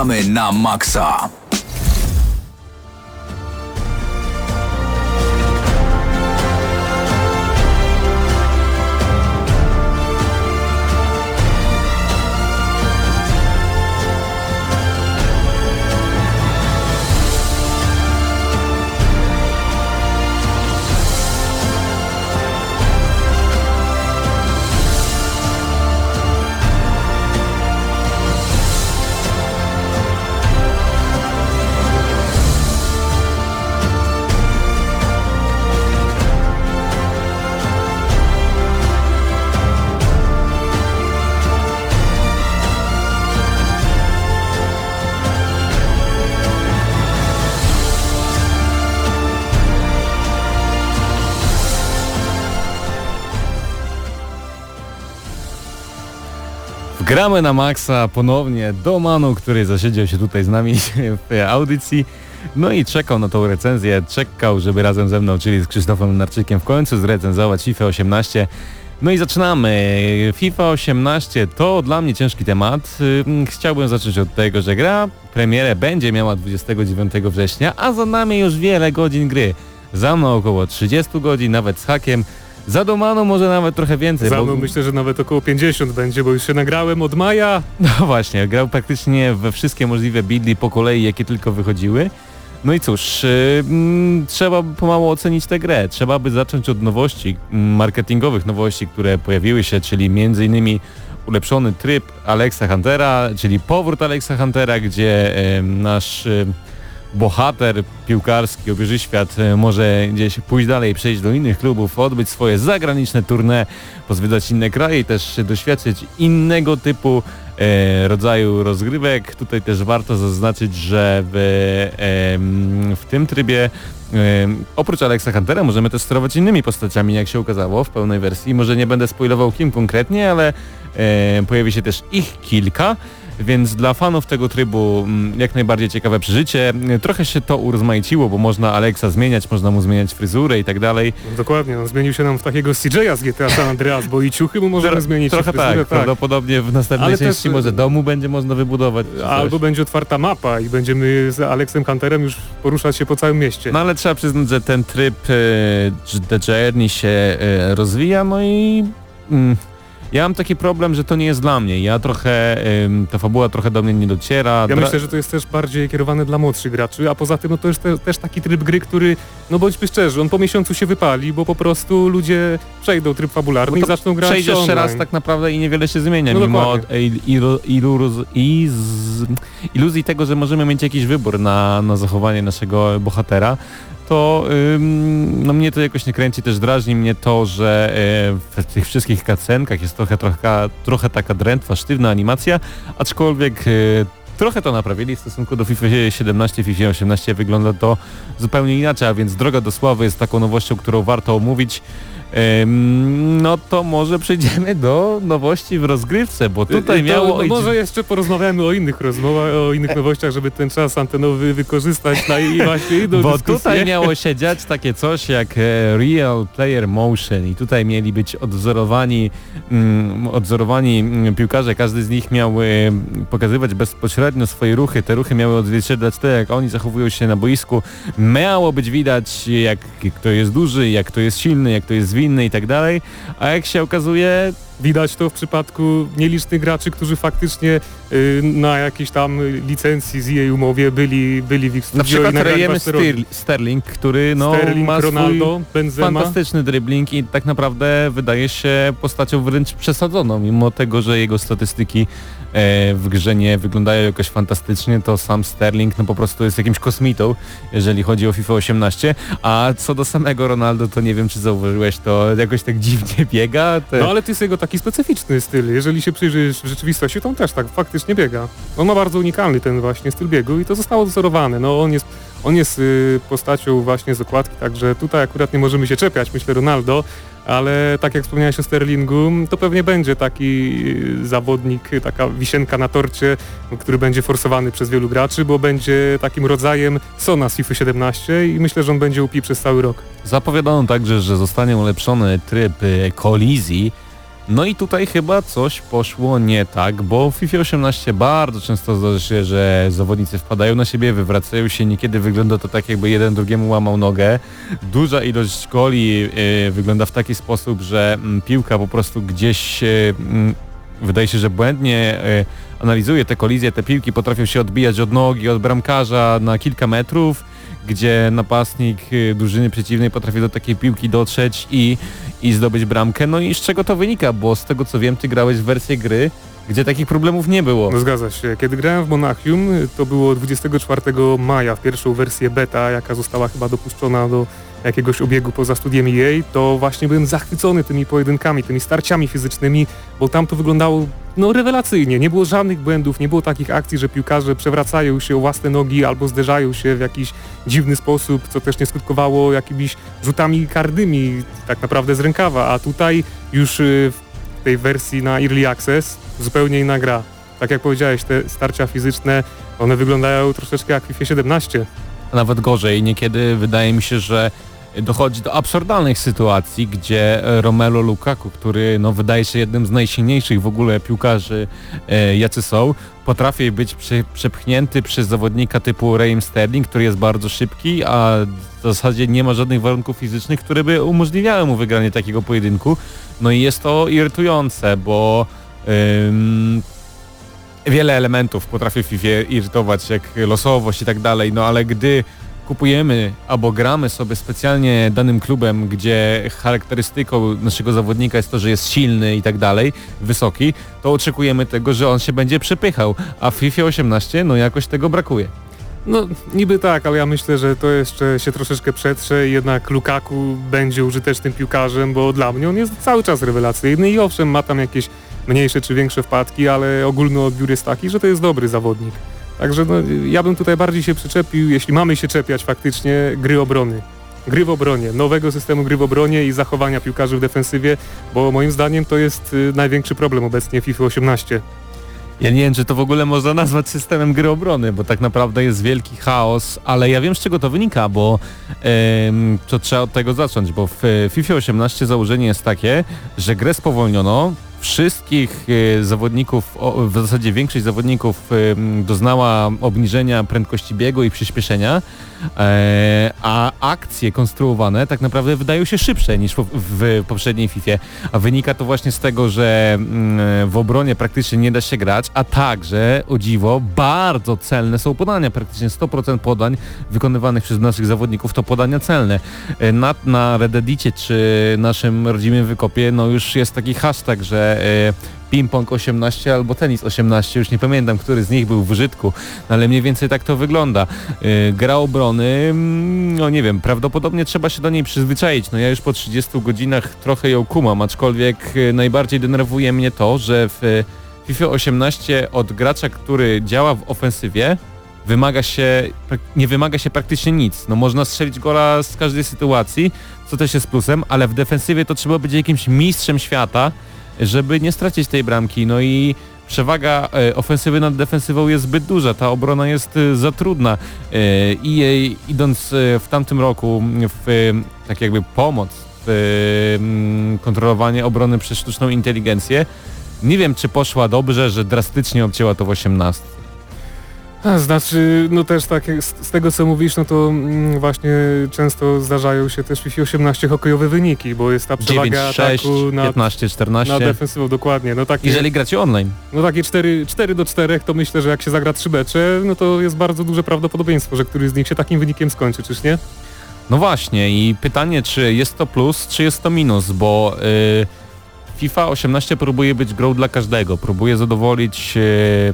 Gramy na maksa. Gramy na maksa ponownie do Manu, który zasiedział się tutaj z nami *laughs* w audycji. No i czekał na tą recenzję, czekał, żeby razem ze mną, czyli z Krzysztofem Narczykiem w końcu zrecenzować FIFA 18. No i zaczynamy. FIFA 18 to dla mnie ciężki temat. Ym, Chciałbym zacząć od tego, że gra premierę będzie miała 29 września, a za nami już wiele godzin gry. Za mną około 30 godzin, nawet z hakiem. Za Domano może nawet trochę więcej. Za bo- myślę, że nawet około 50 będzie, bo już się nagrałem od maja. *laughs* no właśnie, grał praktycznie we wszystkie możliwe buildy po kolei, jakie tylko wychodziły. No i cóż, yy, trzeba by pomału ocenić tę grę. Trzeba by zacząć od nowości, mm, marketingowych nowości, które pojawiły się, czyli m.in. ulepszony tryb Alexa Huntera, czyli powrót Alexa Huntera, gdzie yy, nasz yy, bohater piłkarski, obieży świat e, może gdzieś pójść dalej, przejść do innych klubów, odbyć swoje zagraniczne tournée, pozwiedzać inne kraje i też doświadczyć innego typu e, rodzaju rozgrywek. Tutaj też warto zaznaczyć, że w, em, w tym trybie em, oprócz Alexa Huntera możemy też sterować innymi postaciami, jak się okazało w pełnej wersji. Może nie będę spoilował kim konkretnie, ale e, pojawi się też ich kilka. Więc dla fanów tego trybu mm, jak najbardziej ciekawe przeżycie. Trochę się to urozmaiciło, bo można Alexa zmieniać, można mu zmieniać fryzurę i tak dalej. No, dokładnie, on zmienił się nam w takiego CJ'a z GTA San Andreas, bo i ciuchy mu możemy Tro- zmienić. Trochę fryzurę, tak, prawdopodobnie w następnej Ale też, części y, może domu będzie można wybudować. Albo będzie otwarta mapa i będziemy z Alexem Hunterem już poruszać się po całym mieście. No ale trzeba przyznać, że ten tryb The Journey się e, rozwija, no i mm, ja mam taki problem, że to nie jest dla mnie. Ja trochę, em, ta fabuła trochę do mnie nie dociera. Ja myślę, że to jest też bardziej kierowane dla młodszych graczy, a poza tym no to jest te, też taki tryb gry, który, no bądźmy szczerzy, on po miesiącu się wypali, bo po prostu ludzie przejdą tryb fabularny Bo i zaczną grać Przejdziesz jeszcze raz online. tak naprawdę i niewiele się zmienia, No mimo dokładnie. il, ilu, ilu, i z, iluzji tego, że możemy mieć jakiś wybór na, na zachowanie naszego bohatera, to ym, no mnie to jakoś nie kręci, też drażni mnie to, że e, w tych wszystkich kacenkach jest trochę, trochę, trochę taka drętwa, sztywna animacja, aczkolwiek e, trochę to naprawili w stosunku do FIFA 17, FIFA 18 wygląda to zupełnie inaczej, a więc droga do sławy jest taką nowością, którą warto omówić. No to może przejdziemy do nowości w rozgrywce, bo tutaj To, miało... no może jeszcze porozmawiamy o innych rozmowach, o innych nowościach, żeby ten czas antenowy wykorzystać na i właśnie inną Bo tutaj miało się dziać takie coś jak e, Real Player Motion i tutaj mieli być odzorowani, mm, odzorowani mm, piłkarze, każdy z nich miał e, pokazywać bezpośrednio swoje ruchy, te ruchy miały odzwierciedlać to jak oni zachowują się na boisku, miało być widać jak kto jest duży, jak kto jest silny, jak kto jest zwinny i tak dalej, a jak się okazuje Widać to w przypadku nielicznych graczy, którzy faktycznie y, na jakiejś tam licencji z jej umowie byli, byli w ich na przykład Rejemy Sterling, który no, Sterling ma Ronaldo, Benzema. fantastyczny dribbling i tak naprawdę wydaje się postacią wręcz przesadzoną, mimo tego, że jego statystyki w grze nie wyglądają jakoś fantastycznie, to sam Sterling no po prostu jest jakimś kosmitą, jeżeli chodzi o FIFA 18, a co do samego Ronaldo, to nie wiem czy zauważyłeś, to jakoś tak dziwnie biega. Te... No ale to jest jego taki specyficzny styl. Jeżeli się przyjrzysz w rzeczywistości, to on też tak faktycznie biega. On ma bardzo unikalny ten właśnie styl biegu i to zostało dozorowane. No on jest, on jest y, postacią właśnie z okładki, także tutaj akurat nie możemy się czepiać, myślę Ronaldo, ale tak jak wspomniałeś o Sterlingu, to pewnie będzie taki y, zawodnik, y, taka wisienka na torcie, który będzie forsowany przez wielu graczy, bo będzie takim rodzajem Sona z FIFA 17 i myślę, że on będzie upi przez cały rok. Zapowiadano także, że zostanie ulepszony tryb e, kolizji, No i tutaj chyba coś poszło nie tak, bo w FIFA 18 bardzo często zdarza się, że zawodnicy wpadają na siebie, wywracają się, niekiedy wygląda to tak jakby jeden drugiemu łamał nogę. Duża ilość goli y, wygląda w taki sposób, że mm, piłka po prostu gdzieś y, mm, wydaje się, że błędnie y, analizuje te kolizje, te piłki potrafią się odbijać od nogi, od bramkarza na kilka metrów, gdzie napastnik y, drużyny przeciwnej potrafi do takiej piłki dotrzeć i, i zdobyć bramkę. No i z czego to wynika? Bo z tego co wiem, ty grałeś w wersję gry, gdzie takich problemów nie było. No zgadza się. Kiedy grałem w Monachium, to było 24 maja w pierwszą wersję beta, jaka została chyba dopuszczona do jakiegoś obiegu poza studiem EA, to właśnie byłem zachwycony tymi pojedynkami, tymi starciami fizycznymi, bo tam to wyglądało no rewelacyjnie. Nie było żadnych błędów, nie było takich akcji, że piłkarze przewracają się o własne nogi albo zderzają się w jakiś dziwny sposób, co też nie skutkowało jakimiś rzutami karnymi tak naprawdę z rękawa, a tutaj już y, w tej wersji na Early Access zupełnie inna gra. Tak jak powiedziałeś, te starcia fizyczne, one wyglądają troszeczkę jak FIFA 17. A nawet gorzej, niekiedy wydaje mi się, że dochodzi do absurdalnych sytuacji, gdzie Romelu Lukaku, który no, wydaje się jednym z najsilniejszych w ogóle piłkarzy e, jacy są, potrafi być przepchnięty przez zawodnika typu Raheem Sterling, który jest bardzo szybki, a w zasadzie nie ma żadnych warunków fizycznych, które by umożliwiały mu wygranie takiego pojedynku. No i jest to irytujące, bo ym, wiele elementów potrafi FIFA irytować, jak losowość i tak dalej, no ale gdy kupujemy albo gramy sobie specjalnie danym klubem, gdzie charakterystyką naszego zawodnika jest to, że jest silny i tak dalej, wysoki, to oczekujemy tego, że on się będzie przepychał, a w FIFA 18 no jakoś tego brakuje. No niby tak, ale ja myślę, że to jeszcze się troszeczkę przetrze i jednak Lukaku będzie użytecznym piłkarzem, bo dla mnie on jest cały czas rewelacyjny i owszem ma tam jakieś mniejsze czy większe wpadki, ale ogólny odbiór jest taki, że to jest dobry zawodnik. Także no, ja bym tutaj bardziej się przyczepił, jeśli mamy się czepiać faktycznie, gry obrony. Gry w obronie, nowego systemu gry w obronie i zachowania piłkarzy w defensywie, bo moim zdaniem to jest y, największy problem obecnie FIFA 18. Ja nie wiem, czy to w ogóle można nazwać systemem gry obrony, bo tak naprawdę jest wielki chaos, ale ja wiem z czego to wynika, bo em, to trzeba od tego zacząć, bo w FIFA 18 założenie jest takie, że grę spowolniono, wszystkich e, zawodników, w zasadzie większość zawodników doznała obniżenia prędkości biegu i przyspieszenia, a akcje konstruowane tak naprawdę wydają się szybsze niż w, poprzedniej FIFA, a wynika to właśnie z tego, że mm, w obronie praktycznie nie da się grać, a także, o dziwo, bardzo celne są podania, praktycznie 100% podań wykonywanych przez naszych zawodników to podania celne. E, Na, na Rededicie czy naszym rodzimym wykopie no już jest taki hashtag, że e, ping-pong 18 albo tenis 18, już nie pamiętam, który z nich był w użytku, no ale mniej więcej tak to wygląda. E, Gra obrony, mm, no nie wiem, prawdopodobnie trzeba się do niej przyzwyczaić. No ja już po 30 godzinach trochę ją kumam, aczkolwiek e, najbardziej denerwuje mnie to, że w e, FIFA 18 od gracza, który działa w ofensywie, wymaga się, nie wymaga się praktycznie nic. No można strzelić gola z każdej sytuacji, co też jest plusem, ale w defensywie to trzeba być jakimś mistrzem świata, żeby nie stracić tej bramki. No i przewaga e, ofensywy nad defensywą jest zbyt duża, ta obrona jest e, za trudna e, i jej idąc w tamtym roku w tak jakby pomoc w kontrolowanie obrony przez sztuczną inteligencję, nie wiem czy poszła dobrze, że drastycznie obcięła to w 18. A, znaczy, no też tak, z, z tego co mówisz, no to mm, właśnie często zdarzają się też w FIFA 18 hokejowe wyniki, bo jest ta 9, przewaga 6, ataku nad, 15, 14. nad defensywą, dokładnie. No takie, Jeżeli gracie online. no takie 4, 4 do 4, to myślę, że jak się zagra 3 mecze, no to jest bardzo duże prawdopodobieństwo, że któryś z nich się takim wynikiem skończy, czyż nie? No właśnie i pytanie, czy jest to plus, czy jest to minus, bo y, FIFA 18 próbuje być grą dla każdego, próbuje zadowolić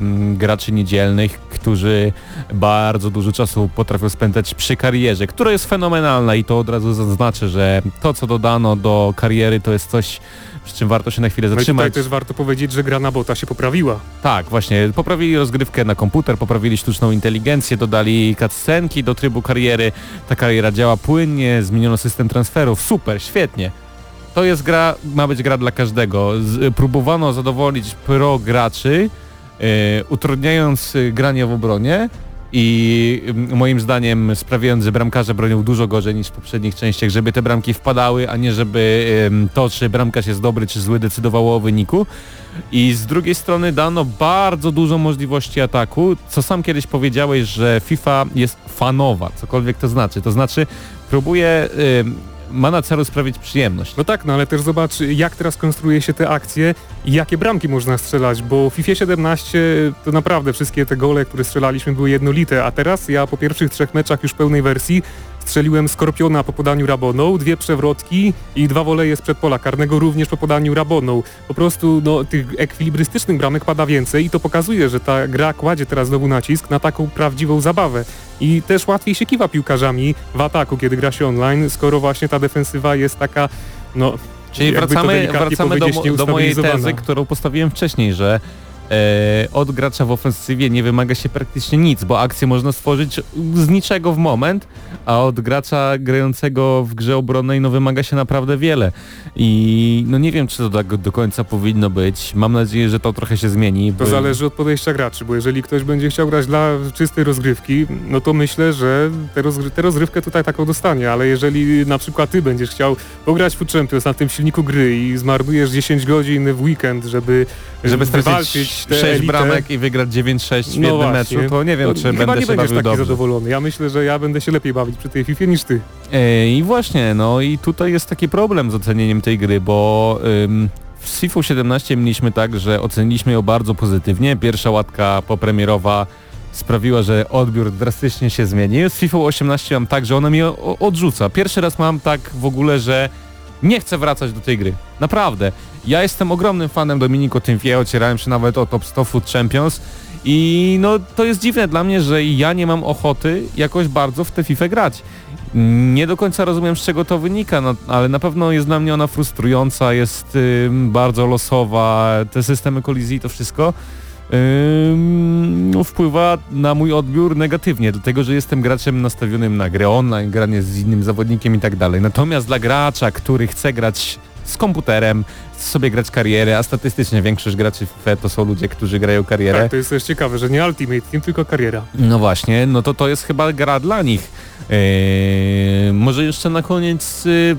m, graczy niedzielnych, którzy bardzo dużo czasu potrafią spędzać przy karierze, która jest fenomenalna i to od razu zaznaczę, że to co dodano do kariery to jest coś, przy czym warto się na chwilę No i tutaj zatrzymać. też warto powiedzieć, że gra na bota się poprawiła. Tak, właśnie. Poprawili rozgrywkę na komputer, poprawili sztuczną inteligencję, dodali cutscenki do trybu kariery. Ta kariera działa płynnie, zmieniono system transferów. Super, świetnie. To jest gra, ma być gra dla każdego. Z, próbowano zadowolić pro graczy, e, utrudniając e, granie w obronie, i moim zdaniem sprawiając, że bramkarze bronią dużo gorzej niż w poprzednich częściach, żeby te bramki wpadały, a nie żeby to, czy bramkarz jest dobry czy zły decydowało o wyniku. I z drugiej strony dano bardzo dużo możliwości ataku, co sam kiedyś powiedziałeś, że FIFA jest fanowa, cokolwiek to znaczy. To znaczy próbuje, ma na celu sprawić przyjemność. No tak, no ale też zobacz jak teraz konstruuje się te akcje i jakie bramki można strzelać, bo w FIFA 17 to naprawdę wszystkie te gole, które strzelaliśmy były jednolite, a teraz ja po pierwszych trzech meczach już pełnej wersji strzeliłem Skorpiona po podaniu Raboną, dwie przewrotki i dwa woleje z przedpola karnego również po podaniu Raboną. Po prostu no, tych ekwilibrystycznych bramek pada więcej i to pokazuje, że ta gra kładzie teraz znowu nacisk na taką prawdziwą zabawę. I też łatwiej się kiwa piłkarzami w ataku, kiedy gra się online, skoro właśnie ta defensywa jest taka, no... Czyli wracamy, wracamy do, do mojej tezy, którą postawiłem wcześniej, że e, od gracza w ofensywie nie wymaga się praktycznie nic, bo akcję można stworzyć z niczego w moment, a od gracza grającego w grze obronnej no wymaga się naprawdę wiele. I no nie wiem, czy to tak do końca powinno być. Mam nadzieję, że to trochę się zmieni. To bo- zależy od podejścia graczy, bo jeżeli ktoś będzie chciał grać dla czystej rozgrywki, no to myślę, że tę rozgry tę rozgrywkę tutaj taką dostanie, ale jeżeli na przykład ty będziesz chciał pograć Food Champions na tym silniku gry i zmarnujesz 10 godzin w weekend, żeby, żeby stracić tę 6 elitę, bramek i wygrać 9-6 w No jednym właśnie. meczu, to nie wiem, to czy chyba będę nie się będziesz taki dobrze. zadowolony. Ja myślę, że ja będę się lepiej bawić przy tej FIFA niż ty. E, I właśnie, no i tutaj jest taki problem z ocenieniem tej gry, bo ym, w Sifu 17 mieliśmy tak, że oceniliśmy ją bardzo pozytywnie. Pierwsza łatka popremierowa sprawiła, że odbiór drastycznie się zmienił. Z FIFA 18 mam tak, że ona mnie odrzuca. Pierwszy raz mam tak w ogóle, że nie chcę wracać do tej gry. Naprawdę. Ja jestem ogromnym fanem Dominico Tymfie, ocierałem się nawet o Top 100 Food Champions i no to jest dziwne dla mnie, że ja nie mam ochoty jakoś bardzo w tę FIFA grać. Nie do końca rozumiem z czego to wynika, no, ale na pewno jest dla mnie ona frustrująca, jest ym, bardzo losowa, te systemy kolizji to wszystko no, wpływa na mój odbiór negatywnie, dlatego że jestem graczem nastawionym na grę online, granie z innym zawodnikiem i tak dalej. Natomiast dla gracza, który chce grać z komputerem, sobie grać karierę, a statystycznie większość graczy w FIFA to są ludzie, którzy grają karierę. Tak, to jest też ciekawe, że nie Ultimate Team, tylko kariera. No właśnie, no to to jest chyba gra dla nich. Eee, może jeszcze na koniec, y,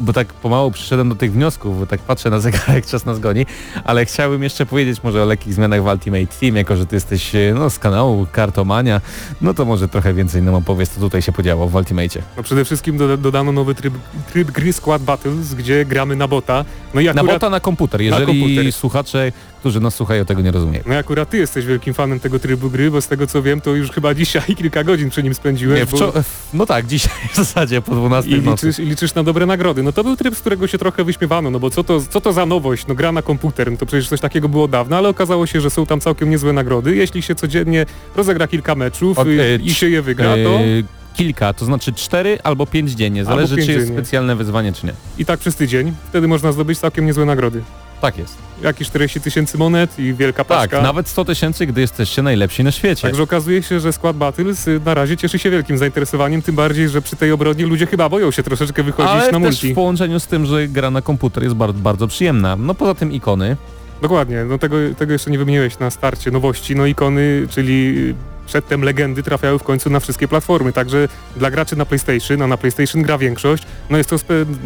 bo tak pomału przyszedłem do tych wniosków, bo tak patrzę na zegarek, czas nas goni, ale chciałbym jeszcze powiedzieć może o lekkich zmianach w Ultimate Team, jako że ty jesteś y, no, z kanału Kartomania, no to może trochę więcej nam opowiedz, co tutaj się podziało w Ultimate. No przede wszystkim doda- dodano nowy tryb, tryb gry Squad Battles, gdzie gramy na bota. No i Na akurat, bota na komputer, jeżeli komputer. słuchacze, którzy nas słuchają, tego nie rozumieją. no akurat ty jesteś wielkim fanem tego trybu gry, bo z tego co wiem, to już chyba dzisiaj *laughs* kilka godzin przy nim spędziłeś. Nie, bo... no tak, *laughs* dzisiaj w zasadzie po 12 I nocy. liczysz, I liczysz na dobre nagrody. No to był tryb, z którego się trochę wyśmiewano, no bo co to, co to za nowość? No gra na komputer, no to przecież coś takiego było dawno, ale okazało się, że są tam całkiem niezłe nagrody. Jeśli się codziennie rozegra kilka meczów Od- e, i się je wygra, to Eee, kilka, to znaczy cztery albo pięć dziennie, Albo zależy pięć czy jest dziennie. specjalne wyzwanie czy nie. i tak przez tydzień. Wtedy można zdobyć całkiem niezłe nagrody. Tak jest. Jakieś 40 tysięcy monet i wielka Tak, paczka. nawet 100 tysięcy, gdy jesteście najlepsi na świecie. Także okazuje się, że Squad Battles y, na razie cieszy się wielkim zainteresowaniem, tym bardziej, że przy tej obronie ludzie chyba boją się troszeczkę wychodzić Ale na też multi. w połączeniu z tym, że gra na komputer jest bardzo, bardzo przyjemna. No poza tym ikony. Dokładnie, no tego, tego jeszcze nie wymieniłeś na starcie nowości. No ikony, czyli przedtem legendy trafiały w końcu na wszystkie platformy, także dla graczy na PlayStation, a na PlayStation gra większość, no jest to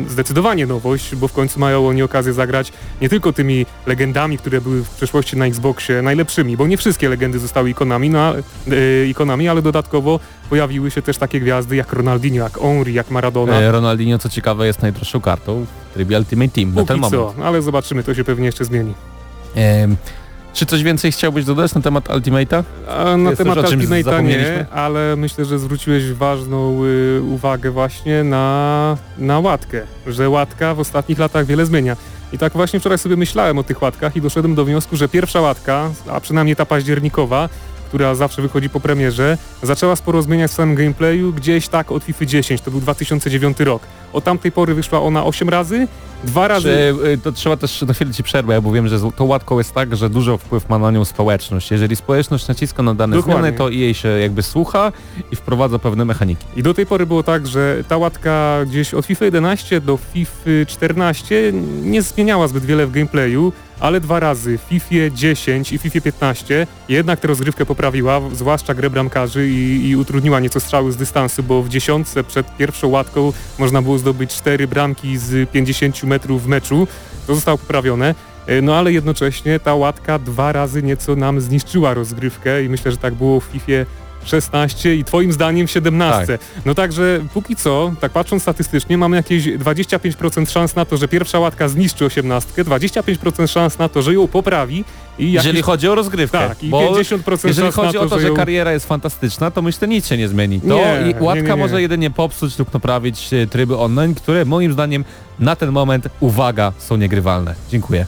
zdecydowanie nowość, bo w końcu mają oni okazję zagrać nie tylko tymi legendami, które były w przeszłości na Xboxie najlepszymi, bo nie wszystkie legendy zostały ikonami, no, e, ikonami ale dodatkowo pojawiły się też takie gwiazdy jak Ronaldinho, jak Henry, jak Maradona. E, Ronaldinho, co ciekawe, jest najdroższą kartą w trybie Ultimate Team na ten Póki moment. co, ale zobaczymy, to się pewnie jeszcze zmieni. Em, czy coś więcej chciałbyś dodać na temat Ultimate'a? A na Jest temat Ultimate'a nie, ale myślę, że zwróciłeś ważną y, uwagę właśnie na, na łatkę, że łatka w ostatnich latach wiele zmienia. I tak właśnie wczoraj sobie myślałem o tych łatkach i doszedłem do wniosku, że pierwsza łatka, a przynajmniej ta październikowa, która zawsze wychodzi po premierze, zaczęła sporo zmieniać w samym gameplayu gdzieś tak od FIFA 10, to był 2009 rok. Od tamtej pory wyszła ona 8 razy Dwa razy... Czy, y, to trzeba też na chwilę ci przerwę, bo wiem, że tą łatką jest tak, że dużo wpływ ma na nią społeczność. Jeżeli społeczność naciska na dane Dokładnie. zmiany, to jej się jakby słucha i wprowadza pewne mechaniki. I do tej pory było tak, że ta łatka gdzieś od FIFA 11 do FIFA 14 nie zmieniała zbyt wiele w gameplayu, ale dwa razy w FIFA 10 i FIFA 15 jednak tę rozgrywkę poprawiła, zwłaszcza grę bramkarzy i, i utrudniła nieco strzały z dystansu, bo w dziesiątce przed pierwszą łatką można było zdobyć cztery bramki z 50 metrów w meczu. To zostało poprawione. E, No ale jednocześnie ta łatka dwa razy nieco nam zniszczyła rozgrywkę i myślę, że tak było w FIFA 16 i twoim zdaniem w 17. No także póki co, tak patrząc statystycznie, mamy jakieś 25% szans na to, że pierwsza łatka zniszczy 18, 25% szans na to, że ją poprawi i jakieś... Jeżeli chodzi o rozgrywkę. tak, i bo 50% jeżeli szans chodzi na to, o to, że ją... kariera jest fantastyczna, to myślę, nic się nie zmieni. To Nie, i łatka nie, nie, może jedynie popsuć lub naprawić e, tryby online, które moim zdaniem na ten moment, uwaga, są niegrywalne. Dziękuję.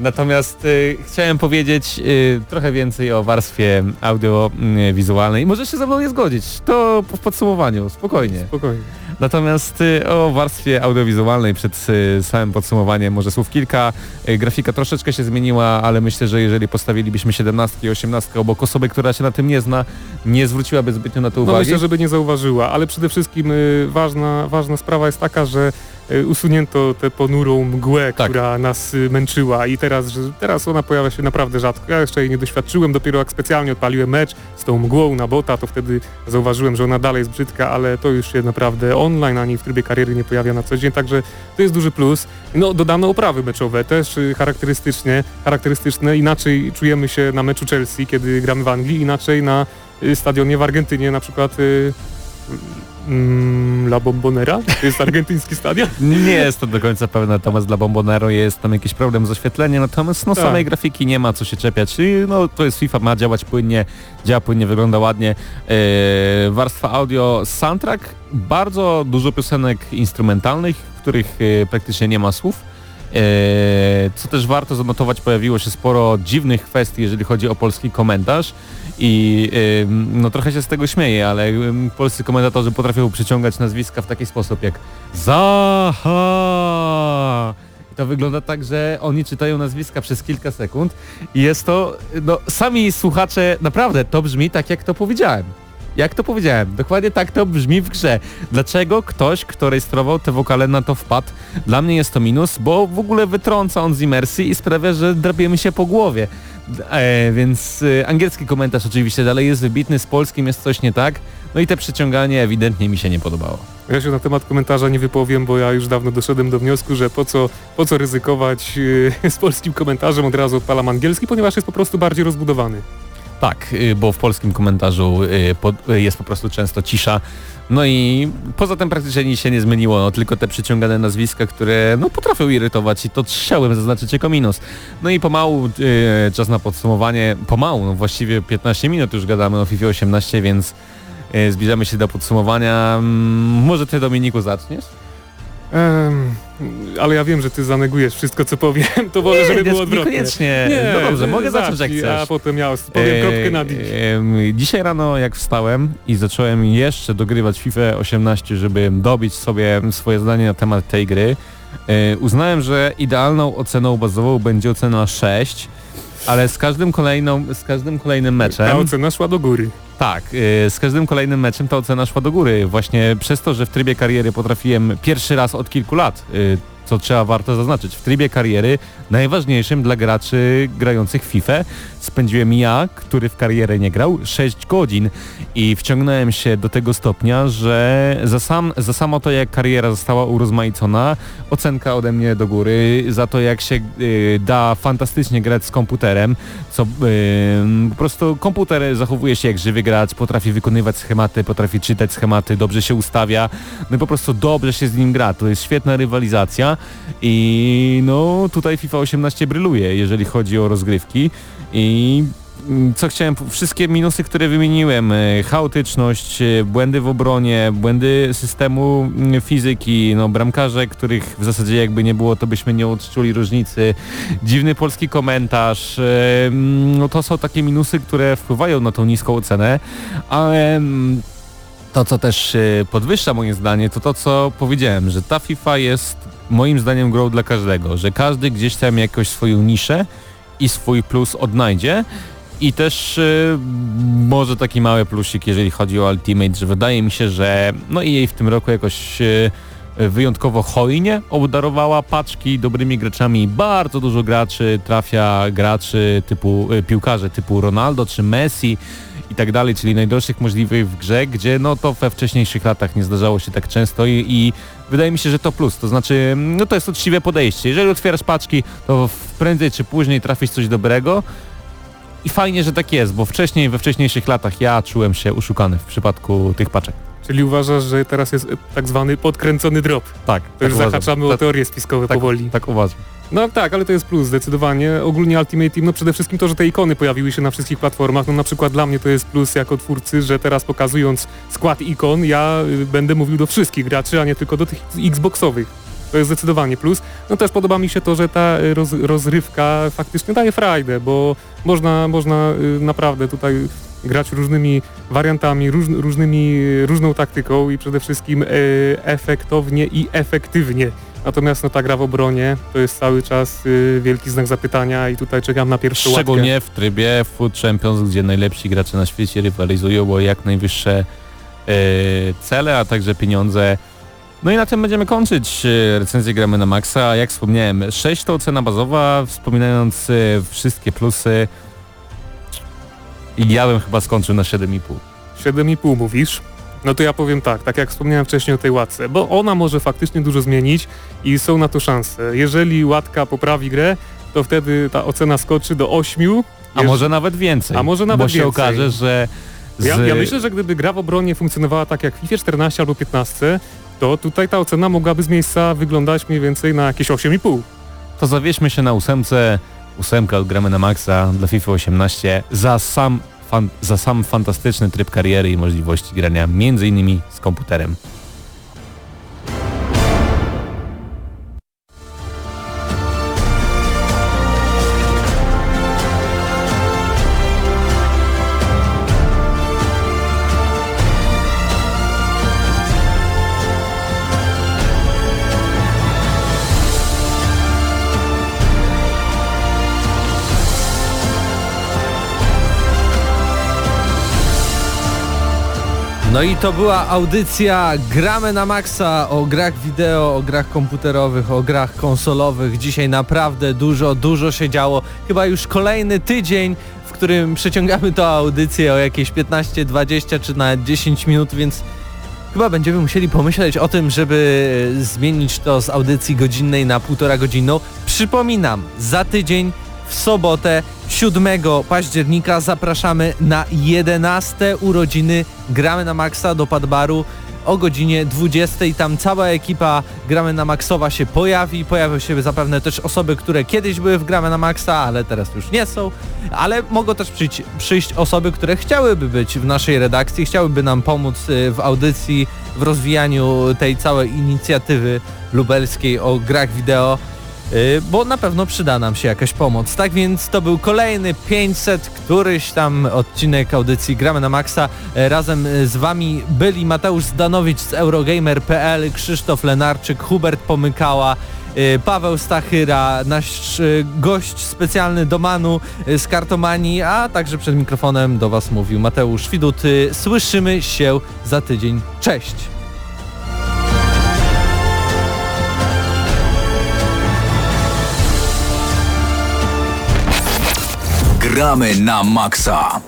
Natomiast y, chciałem powiedzieć y, trochę więcej o warstwie audiowizualnej. Może się ze mną nie zgodzić. To w podsumowaniu, spokojnie. Spokojnie. Natomiast y, o warstwie audiowizualnej przed y, samym podsumowaniem może słów kilka. Y, grafika troszeczkę się zmieniła, ale myślę, że jeżeli postawilibyśmy 17 i 18 obok osoby, która się na tym nie zna, nie zwróciłaby zbytnio na to No uwagi. myślę, żeby nie zauważyła, ale przede wszystkim y, ważna, ważna sprawa jest taka, że usunięto tę ponurą mgłę, Tak. która nas y, męczyła i teraz, teraz ona pojawia się naprawdę rzadko. Ja jeszcze jej nie doświadczyłem, dopiero jak specjalnie odpaliłem mecz z tą mgłą na bota, to wtedy zauważyłem, że ona dalej jest brzydka, ale to już się naprawdę online, ani w trybie kariery nie pojawia na co dzień, także to jest duży plus. No dodano oprawy meczowe, też y, charakterystycznie, charakterystyczne, inaczej czujemy się na meczu Chelsea, kiedy gramy w Anglii, inaczej na y, stadionie w Argentynie, na przykład mm, La Bombonera, to jest argentyński stadion. *laughs* Nie jest to do końca pewne, natomiast dla Bombonero jest tam jakiś problem z oświetleniem, natomiast no Tak. samej grafiki nie ma co się czepiać. I, no to jest FIFA, ma działać płynnie, działa płynnie, wygląda ładnie. E, warstwa audio, soundtrack, bardzo dużo piosenek instrumentalnych, w których e, praktycznie nie ma słów. E, co też warto zanotować, pojawiło się sporo dziwnych kwestii, jeżeli chodzi o polski komentarz i no trochę się z tego śmieję, ale polscy komentatorzy potrafią przyciągać nazwiska w taki sposób jak Zaha. To wygląda tak, że oni czytają nazwiska przez kilka sekund i jest to, no sami słuchacze, naprawdę to brzmi tak jak to powiedziałem. Jak to powiedziałem, dokładnie tak to brzmi w grze. Dlaczego ktoś, kto rejestrował te wokale na to wpadł? Dla mnie jest to minus, bo w ogóle wytrąca on z imersji i sprawia, że drapiemy się po głowie. E, więc e, angielski komentarz oczywiście dalej jest wybitny, z polskim jest coś nie tak. No i te przyciąganie ewidentnie mi się nie podobało. Ja się na temat komentarza nie wypowiem, bo ja już dawno doszedłem do wniosku, że po co, po co ryzykować yy, *laughs* z polskim komentarzem, od razu odpalam angielski, ponieważ jest po prostu bardziej rozbudowany. Tak, y, bo w polskim komentarzu jest po prostu często cisza. No i poza tym praktycznie nic się nie zmieniło, no tylko te przyciągane nazwiska, które no potrafią irytować i to chciałem zaznaczyć jako minus. No i pomału y, czas na podsumowanie, pomału, no właściwie 15 minut już gadamy o FIFA 18, więc y, zbliżamy się do podsumowania. Mm, Może ty Dominiku zaczniesz? Em, ale ja wiem, że ty zanegujesz wszystko, co powiem, to wolę, żeby było odwrotnie. Niekoniecznie. no dobrze, mogę zacząć jak chcesz. A potem ja powiem kropkę na D. em, Dzisiaj rano jak wstałem i zacząłem jeszcze dogrywać FIFA 18, żeby dobić sobie swoje zdanie na temat tej gry, e, uznałem, że idealną oceną bazową będzie ocena 6, ale z każdym, kolejną, z każdym kolejnym Ta meczem... ocena szła do góry. Tak, y, z każdym kolejnym meczem ta ocena szła do góry. Właśnie przez to, że w trybie kariery potrafiłem pierwszy raz od kilku lat, y, co trzeba warto zaznaczyć, w trybie kariery najważniejszym dla graczy grających FIFA spędziłem ja, który w karierę nie grał, 6 godzin. I wciągnąłem się do tego stopnia, że za, sam, za samo to jak kariera została urozmaicona, ocenka ode mnie do góry, za to jak się y, da fantastycznie grać z komputerem, co y, po prostu komputer zachowuje się jak żywy gracz, potrafi wykonywać schematy, potrafi czytać schematy, dobrze się ustawia, no i po prostu dobrze się z nim gra. To jest świetna rywalizacja i no tutaj FIFA 18 bryluje, jeżeli chodzi o rozgrywki. I mm, co chciałem, wszystkie minusy, które wymieniłem, e, chaotyczność, e, błędy w obronie, błędy systemu mm, fizyki, no bramkarze, których w zasadzie jakby nie było, to byśmy nie odczuli różnicy, dziwny polski komentarz, e, mm, no to są takie minusy, które wpływają na tą niską ocenę, ale to, co też podwyższa moje zdanie, to to, co powiedziałem, że ta FIFA jest moim zdaniem grą dla każdego, że każdy gdzieś tam jakoś swoją niszę i swój plus odnajdzie. I też y, może taki mały plusik, jeżeli chodzi o Ultimate, że wydaje mi się, że no i jej w tym roku jakoś y, wyjątkowo hojnie obdarowała paczki dobrymi graczami. Bardzo dużo graczy trafia graczy typu y, piłkarze typu Ronaldo czy Messi i tak dalej, czyli najdroższych możliwych w grze, gdzie no to we wcześniejszych latach nie zdarzało się tak często i, i wydaje mi się, że to plus, to znaczy no to jest uczciwe podejście. Jeżeli otwierasz paczki, to prędzej czy później trafisz coś dobrego i fajnie, że tak jest, bo wcześniej, we wcześniejszych latach ja czułem się uszukany w przypadku tych paczek. Czyli uważasz, że teraz jest tak zwany podkręcony drop. Tak, To już uważam. zahaczamy o tak, teorie spiskowe tak, powoli. tak uważam. No tak, ale to jest plus zdecydowanie. Ogólnie Ultimate Team, no przede wszystkim to, że te ikony pojawiły się na wszystkich platformach. No na przykład dla mnie to jest plus jako twórcy, że teraz pokazując skład ikon, ja y, będę mówił do wszystkich graczy, a nie tylko do tych Xboxowych. To jest zdecydowanie plus. No też podoba mi się to, że ta y, roz, rozrywka faktycznie daje frajdę, bo można, można y, naprawdę tutaj grać różnymi wariantami, róż, różnymi, różną taktyką i przede wszystkim efektownie i efektywnie. Natomiast no, ta gra w obronie to jest cały czas y, wielki znak zapytania i tutaj czekam na pierwszą. Szczególnie w trybie Food Champions, gdzie najlepsi gracze na świecie rywalizują o jak najwyższe e, cele, a także pieniądze. No i na tym będziemy kończyć e, recenzję Gramy na Maxa. Jak wspomniałem, 6 to ocena bazowa, wspominając e, wszystkie plusy. I ja bym chyba skończył na 7,5. 7,5 mówisz? No to ja powiem tak, tak jak wspomniałem wcześniej o tej łatce, bo ona może faktycznie dużo zmienić i są na to szanse. Jeżeli łatka poprawi grę, to wtedy ta ocena skoczy do 8. A może nawet więcej. A może nawet Bo się więcej. okaże, że z... Ja, ja myślę, że gdyby gra w obronie funkcjonowała tak jak w FIFA 14 albo 15, to tutaj ta ocena mogłaby z miejsca wyglądać mniej więcej na jakieś 8,5. to zawieźmy się na ósemce. Ósemka Gramy na Maxa dla FIFA 18 za sam, fan, za sam fantastyczny tryb kariery i możliwości grania m.in. z komputerem. No i to była audycja Gramy na Maxa o grach wideo, o grach komputerowych, o grach konsolowych. Dzisiaj naprawdę dużo, dużo się działo. Chyba już kolejny tydzień, w którym *laughs* przeciągamy tę audycję o jakieś 15, 20 czy nawet 10 minut, więc chyba będziemy musieli pomyśleć o tym, żeby zmienić to z audycji godzinnej na półtora godzinną. Przypominam, za tydzień w sobotę 7 października zapraszamy na 11 urodziny Gramy na Maxa do Padbaru o godzinie 20. Tam cała ekipa Gramy na Maxowa się pojawi. Pojawią się zapewne też osoby, które kiedyś były w Gramy na Maxa, ale teraz już nie są. Ale mogą też przyjść, przyjść osoby, które chciałyby być w naszej redakcji, chciałyby nam pomóc y, w audycji, w rozwijaniu tej całej inicjatywy lubelskiej o grach wideo. Y, bo na pewno przyda nam się jakaś pomoc. Tak więc to był kolejny 500 któryś tam odcinek audycji Gramy na Maxa. E, Razem y, z wami byli Mateusz Zdanowicz z Eurogamer.pl, Krzysztof Lenarczyk, Hubert Pomykała, y, Paweł Stachyra, nasz gość specjalny do Manu z Kartomanii, a także przed mikrofonem do was mówił Mateusz Widut. Y, Słyszymy się za tydzień. Cześć! Gramy na maksa.